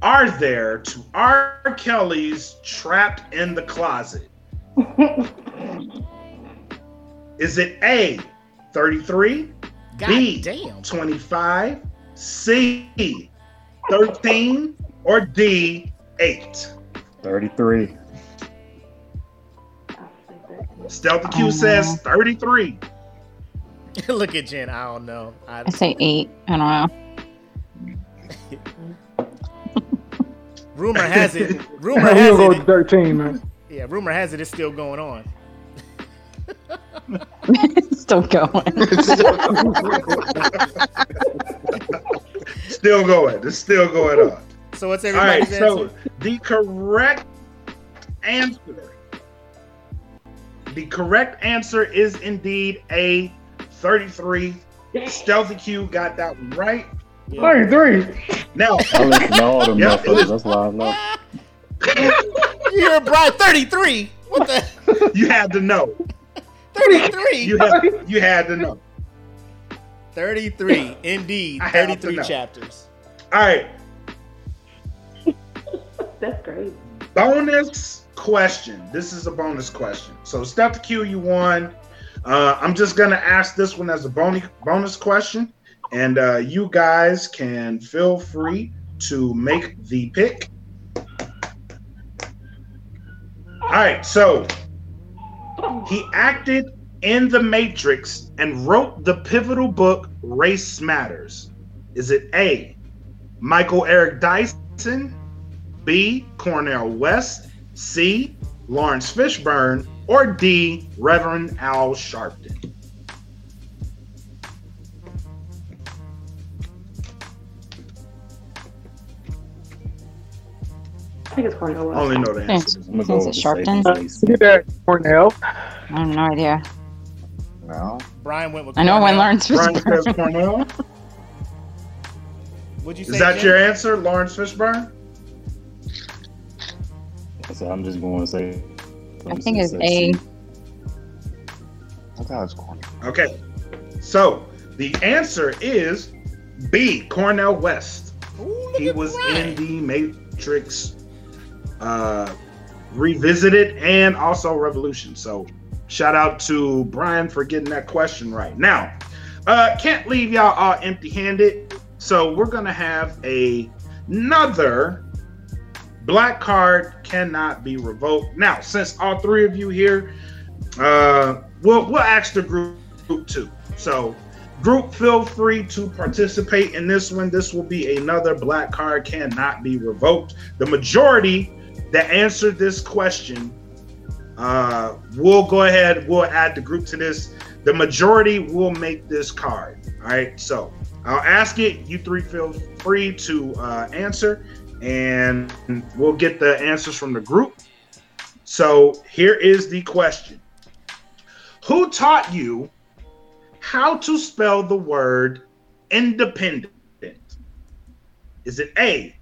are there to R. Kelly's "Trapped in the Closet"? [laughs] Is it A, thirty-three? God B, damn. 25, C, 13, or D, 8? 33. Stealthy Q says 33. [laughs] Look at Jen. I don't know. I, I say eight. I don't [laughs] know. rumor has it. [laughs] Rumor has it. 13, man. Yeah, rumor has it. It's still going on. Still going. [laughs] Still going. It's still going on. So what's everybody's All right, everybody's so the correct answer. The correct answer is indeed A, 33. Stealthy Q got that one right. 33. Now, [laughs] I listen to all them Yep, motherfuckers. is. That's why I know. You hear Brian 33? What the? [laughs] you had to know. 33? You had, you had to know. 33. Indeed. [laughs] I have to 33 chapters. All right, [laughs] That's great. bonus question. This is a bonus question. So step to Q, you won. Uh, I'm just gonna ask this one as a bonus bonus question, and uh, you guys can feel free to make the pick. All right, so he acted in The Matrix and wrote the pivotal book Race Matters. Is it A. Michael Eric Dyson? B. Cornel West, C. Laurence Fishburne, or D. Reverend Al Sharpton? Think it's Cornel West. I only know the hmm. answer. I'm gonna go Is with it the Sharpton? safest Get Cornel. I have no idea. No. Brian went with I know when Cornel. Laurence Brian says Fishburne. Cornel. What'd you say? Is that Jen? your answer, Laurence Fishburne? So I'm just going to say. I think it's A. I thought it was corny. Okay. So the answer is B. Cornel West. Ooh, look He at was Brian. in the Matrix uh, Revisited and also Revolution. So shout out to Brian for getting that question right. Now, uh, can't leave y'all all empty handed. So we're going to have a, another black card cannot be revoked. Now, since all three of you here, uh, we'll, we'll ask the group, group two. So Group, feel free to participate in this one. This will be another black card cannot be revoked. The majority that answered this question, uh, we'll go ahead. We'll add the group to this. the majority will make this card. All right, so I'll ask it. You three feel free to uh, answer, and we'll get the answers from the group. So here is the question Who taught you how to spell the word independent? Is it A,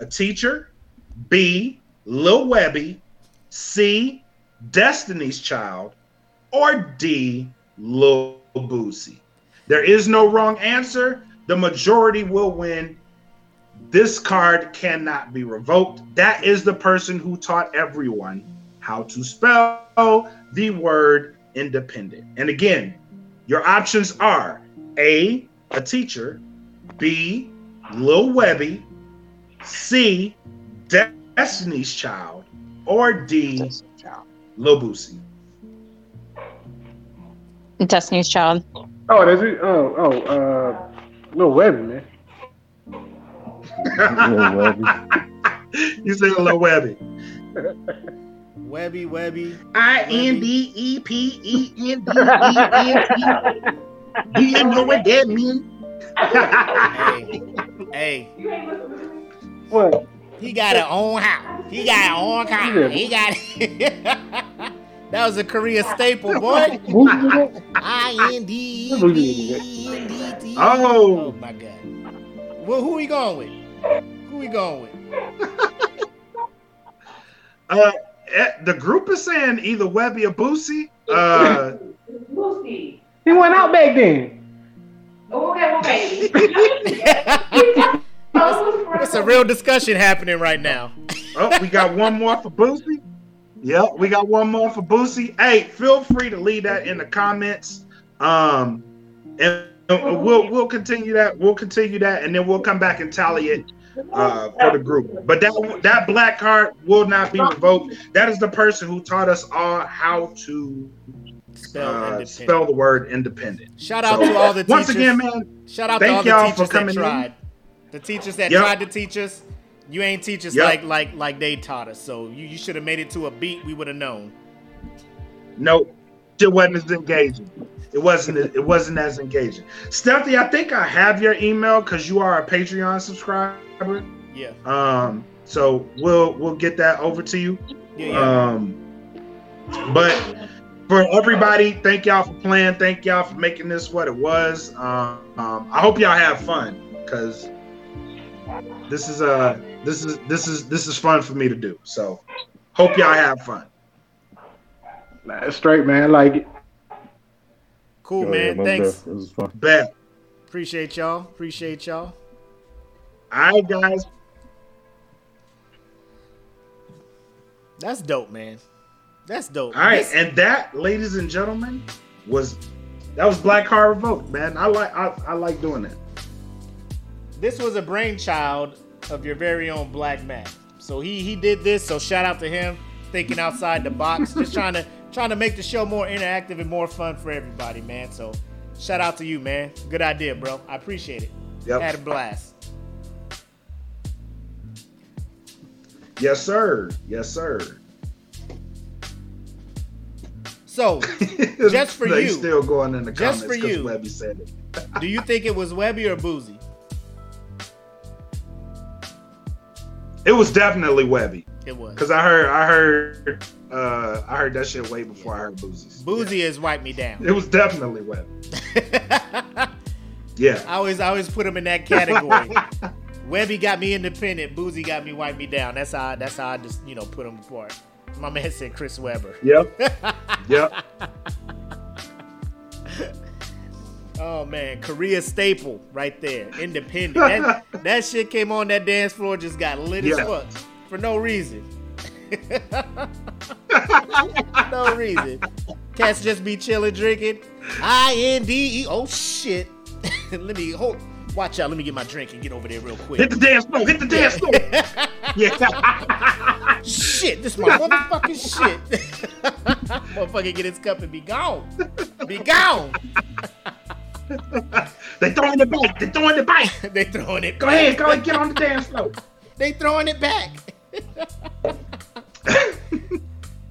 a teacher, B, Lil Webbie, C, Destiny's Child, or D, Lil Boosie? There is no wrong answer. The majority will win. This card cannot be revoked. That is the person who taught everyone how to spell the word independent. And again, your options are A, a teacher, B, Lil Webbie, C, Destiny's Child, or D, Lil Boosie. Destiny's Child. Oh, that's it. Oh, oh, uh, Lil Webbie, man. [laughs] you say Lil Webbie. Webbie, Webbie. I N D E P E N D E N T. [laughs] Do you know what that means? Hey, hey, What? He got an own house. He got an own car. He got. [laughs] that was a Korea staple, boy. I N D E N D T. Oh. Oh my god. Well, who we going with? Who we going with? [laughs] Uh, eh, the group is saying either Webbie or Boosie. Uh, Lucy. He went out back then. Oh, okay, okay. It's a real discussion happening right now. oh, we got one more for Boosie. Yep, we got one more for Boosie. Hey, feel free to leave that in the comments. Um, and we'll we'll continue that. We'll continue that, and then we'll come back and tally it uh, for the group. But that that black card will not be revoked. That is the person who taught us all how to Spell uh, independent. spell the word independent. Shout out So, to all the teachers. once again, man. Shout out to thank all y'all teachers for coming that in. The teachers that Yep. tried to teach us. You ain't teach us Yep. like like like they taught us. So you, you should have made it to a beat. We would have known. Nope, it wasn't as engaging. It wasn't. It wasn't as engaging. Stephanie, I think I have your email because you are a Patreon subscriber. Yeah. Um. So we'll we'll get that over to you. Yeah, yeah. Um. But for everybody, thank y'all for playing. Thank y'all for making this what it was. Um. um, I hope y'all have fun because this is uh this is this is this is fun for me to do. So hope y'all have fun. Nah, straight, man. Like it. Cool, Oh, yeah, man. most Thanks. This is fun. Bet. Appreciate y'all. Appreciate y'all. All right, guys. That's dope, man. That's dope. All right, This- and that, ladies and gentlemen, was that was Black Card Revoke, man. I like I, I like doing that. This was a brainchild of your very own Black Mac. So he he did this. So shout out to him, thinking outside the box, just [laughs] trying to trying to make the show more interactive and more fun for everybody, man. So shout out to you, man. Good idea, bro. I appreciate it. Yep. Had a blast. Yes, sir. Yes, sir. So [laughs] just for they you, still going in the just comments because. Webbie said it. do you think it was Webbie or Boosie? It was definitely Webbie It was. because I heard I heard uh I heard that shit way before I heard Boosie's. Boosie has wiped me down. It was definitely Webbie. [laughs] yeah. I always I always put him in that category. [laughs] Webbie got me independent. Boosie got me wipe me down. That's how that's how I just you know put them apart. My man said Chris Webber. Yep. [laughs] Yep. Oh man, Korea staple right there. Independent. That, [laughs] that shit came on that dance floor, just got lit as fuck for no reason. [laughs] no reason. Cats just be chilling, drinking. I N D E. Oh shit. [laughs] let me hold. Watch out. Let me get my drink and get over there real quick. Hit the dance floor. Hit the dance floor. yeah. shit, this my motherfucking shit. Motherfucker get his cup and be gone. Be gone. They throwing it back. They throwing it back. [laughs] they throwing it Go back. ahead. Go ahead. Get on the dance floor. [laughs] They throwing it back. [laughs]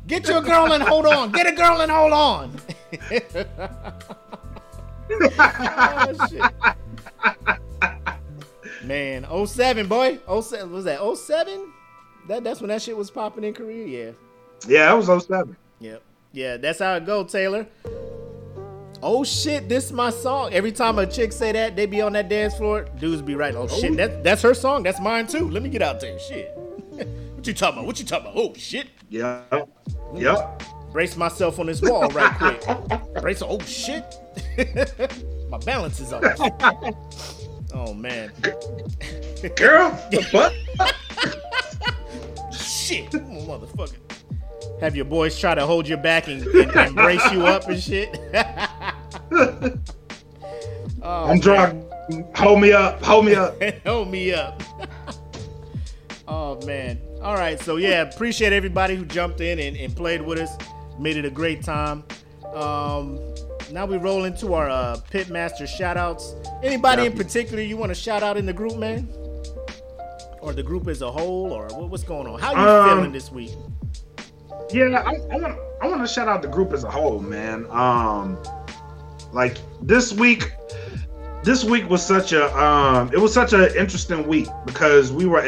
Get your girl and hold on. Get a girl and hold on. oh, shit. Man, 07, boy. 07, was that 07? That, that's when that shit was popping in Korea, yeah. Yeah, that was 07. Yep. Yeah, that's how it go, Taylor. Oh shit, this is my song. Every time a chick say that, they be on that dance floor, dudes be right. Oh shit, oh. that, that's her song. That's mine too. Let me get out there. Shit. [laughs] what you talking about? What you talking about? Oh shit. Yeah. Yep. Brace myself on this wall right [laughs] quick. Brace. Oh shit. [laughs] my balance is off. oh man. Girl, the butt. shit, motherfucker. Have your boys try to hold your back and, and, and brace you up and shit. Oh, I'm drunk. Hold me up. Hold me up. [laughs] hold me up. [laughs] oh man. All right. So yeah, appreciate everybody who jumped in and, and played with us. Made it a great time. Um, now we roll into our uh, pitmaster shout outs. Anybody yep. in particular you want to shout out in the group, man? Or the group as a whole, or what, what's going on? How you um, feeling this week? Yeah, I, I want I want to shout out the group as a whole, man. Um, like this week, this week was such a um, it was such an interesting week because we were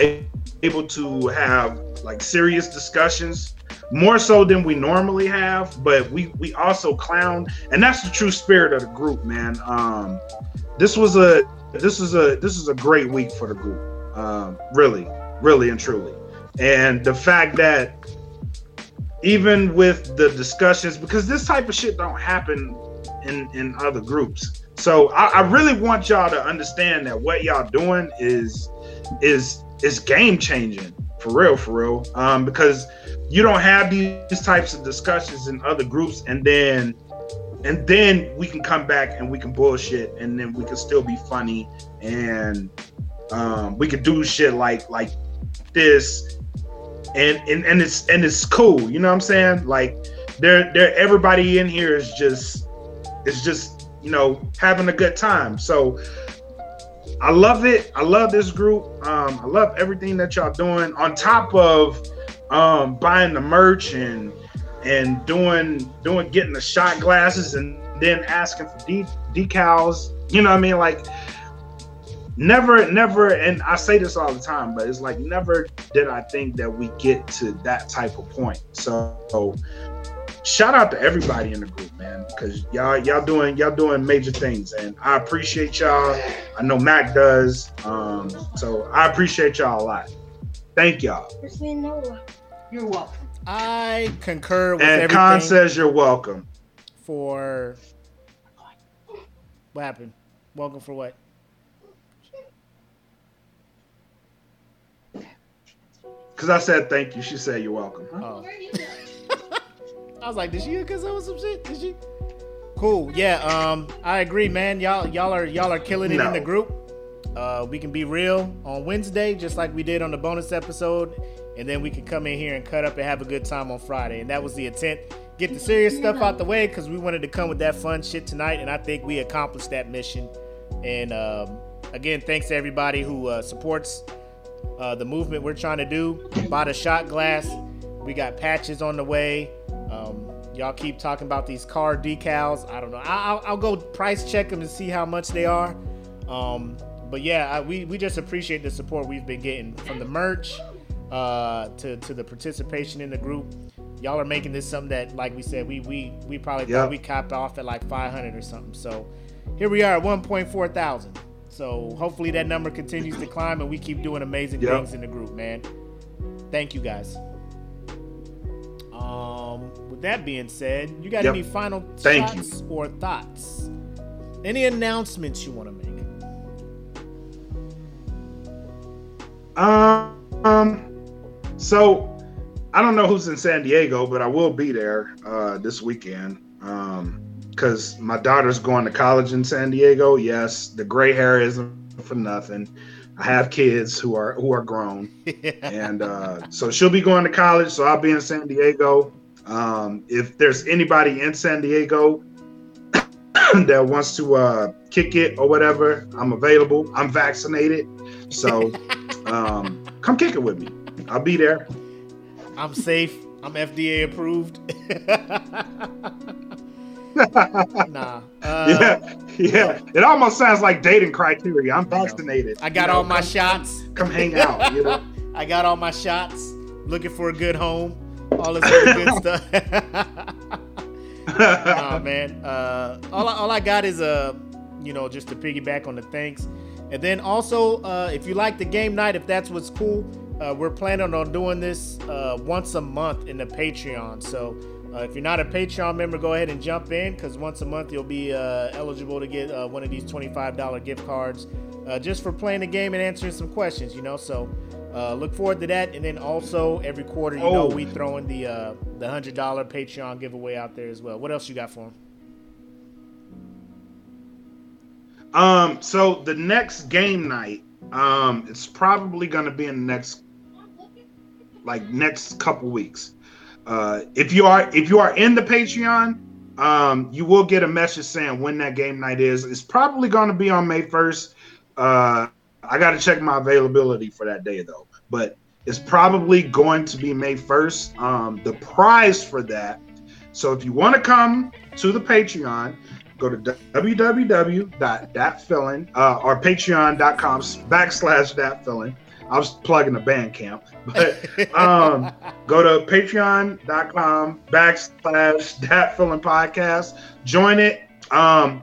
able to have like serious discussions more so than we normally have but we we also clown and that's the true spirit of the group man. Um this was a this is a this is a great week for the group um really really and truly. And the fact that even with the discussions because this type of shit don't happen in in other groups so I, I really want y'all to understand that what y'all doing is is is game changing for real for real um because you don't have these types of discussions in other groups and then and then we can come back and we can bullshit and then we can still be funny and um we can do shit like like this and and and it's and it's cool. You know what I'm saying? Like, they're they're everybody in here is just is just you know having a good time. So I love it. I love this group. Um, I love everything that y'all doing. On top of um, buying the merch and and doing doing getting the shot glasses and then asking for de- decals. You know what I mean? Like never, never, and I say this all the time, but it's like never did I think that we get to that type of point. So, shout out to everybody in the group, man, because y'all y'all doing y'all doing major things, and I appreciate y'all. I know Mac does, um, so I appreciate y'all a lot. Thank y'all. You're welcome. I concur with and everything. Khan says you're welcome. For what happened? Welcome for what? Because I said thank you. She said you're welcome. Oh. I was like, did she because of some shit? Did she? Cool. Yeah. Um, I agree, man. Y'all, y'all are y'all are killing it no. in the group. Uh, we can be real on Wednesday, just like we did on the bonus episode, and then we can come in here and cut up and have a good time on Friday. And that was the intent. Get the serious stuff out the way because we wanted to come with that fun shit tonight, and I think we accomplished that mission. And um, again, thanks to everybody who uh, supports uh, the movement we're trying to do. Bought a shot glass. We got patches on the way. Um, y'all keep talking about these car decals. I don't know. I'll, I'll go price check them and see how much they are. Um, but yeah, I, we, we just appreciate the support we've been getting from the merch uh, to, to the participation in the group. Y'all are making this something that, like we said, we we we probably yep. thought we capped off at like 500 or something. So here we are at 1.4 thousand. So hopefully that number continues to climb and we keep doing amazing yep. things in the group, man. Thank you guys. Um, with that being said, you got yep. any final Thank shots you. or thoughts? Any announcements you want to make? Um, so I don't know who's in San Diego, but I will be there uh, this weekend. Um, because my daughter's going to college in San Diego. Yes, the gray hair isn't for nothing. I have kids who are who are grown, [laughs] and uh, so she'll be going to college. So I'll be in San Diego. Um, if there's anybody in San Diego [coughs] that wants to uh, kick it or whatever, I'm available. I'm vaccinated, so [laughs] um, come kick it with me. I'll be there. I'm safe. I'm FDA approved. [laughs] nah. Uh, yeah, yeah. It almost sounds like dating criteria. I'm vaccinated. I got You know, all my come- shots. Come hang out. You know. [laughs] I got all my shots. Looking for a good home. All this other good [laughs] stuff. [laughs] nah, man. Uh, all, I, all I got is uh, you know, just to piggyback on the thanks. And then also, uh, if you like the game night, if that's what's cool, uh, we're planning on doing this uh, once a month in the Patreon. So uh, if you're not a Patreon member, go ahead and jump in because once a month you'll be uh, eligible to get uh, one of these $25 gift cards uh, just for playing the game and answering some questions, you know. So uh, look forward to that. And then also every quarter, you know, Oh. we throwing the uh, the $100 Patreon giveaway out there as well. What else you got for them? Um, so the next game night, um, it's probably gonna be in the next like next couple weeks. Uh if you are if you are in the Patreon, um, you will get a message saying when that game night is. It's probably gonna be on May 1st. Uh I gotta check my availability for that day though, but it's probably going to be May 1st. Um, the prize for that. So if you want to come to the Patreon, go to www.datfeelin uh, or patreon.com backslash datfeelin. I was plugging the Bandcamp, [laughs] but [laughs] um, go to patreon.com backslash datfeelin podcast. Join it. Um,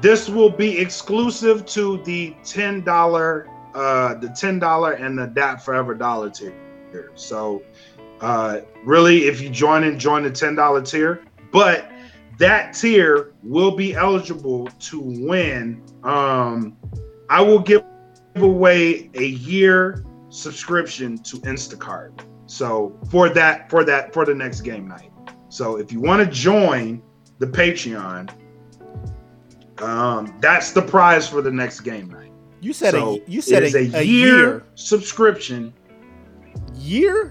this will be exclusive to the ten dollar, uh, the ten dollar and the Dat Forever dollar tier. So, uh, really, if you join in, join the ten dollar tier. But that tier will be eligible to win. Um, I will give away a year subscription to Instacart. So for that, for that, for the next game night. So if you want to join the Patreon, um, that's the prize for the next game night. You said So a you said it a, a year, year. subscription. Year?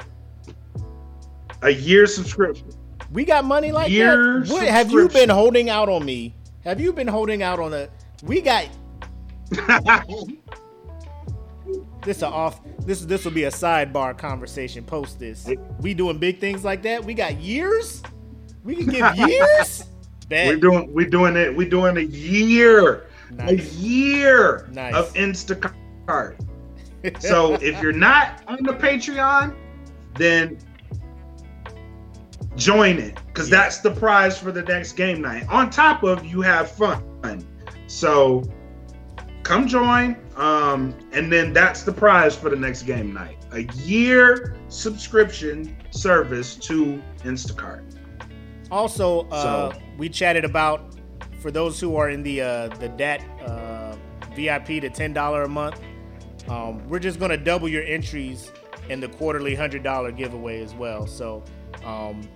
A year subscription. We got money like Year that. What, have you been holding out on me? Have you been holding out on a? We got. [laughs] this a off. This this will be a sidebar conversation. Post this. We doing big things like that. We got years. We can give [laughs] years. We're doing we're doing it. We're doing a year, a year Nice. of Instacart. [laughs] so if you're not on the Patreon, then join it because that's the prize for the next game night. On top of you have fun. So come join, um, and then that's the prize for the next game night. A year subscription service to Instacart. Also, uh, So- we chatted about for those who are in the uh, the DAT uh, VIP to ten dollar a month. Um, we're just gonna double your entries in the quarterly hundred dollar giveaway as well. So, um,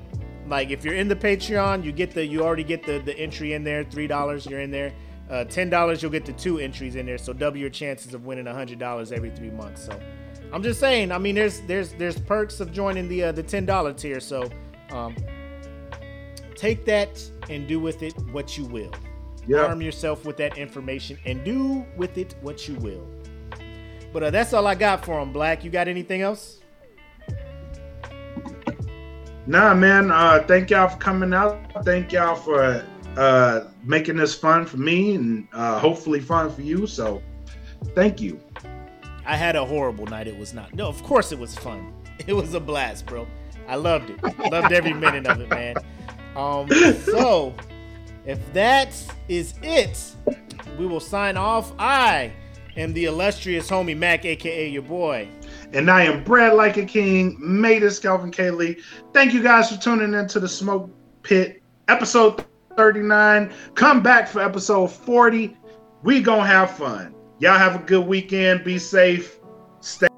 like if you're in the Patreon, you get the you already get the the entry in there. Three dollars, you're in there. Uh, Ten dollars, you'll get the two entries in there. So double your chances of winning hundred dollars every three months. So, I'm just saying. I mean, there's there's there's perks of joining the uh, the ten dollar tier. So, um, take that and do with it what you will. Yeah. Arm yourself with that information and do with it what you will. But uh, that's all I got for him, Black. You got anything else? Nah, man. Uh, thank y'all for coming out. Thank y'all for uh, making this fun for me and uh, hopefully fun for you. So, thank you. I had a horrible night. It was not. No, of course it was fun. [laughs] It was a blast, bro. I loved it. Loved every minute of it, man. Um, so if that is it, we will sign off. I am the illustrious homie Mac, aka your boy. And I am Brad like a king. Made this Calvin Kaylee. Thank you guys for tuning into the Smoke Pit episode 39. Come back for episode 40. We gonna have fun. Y'all have a good weekend. Be safe. Stay.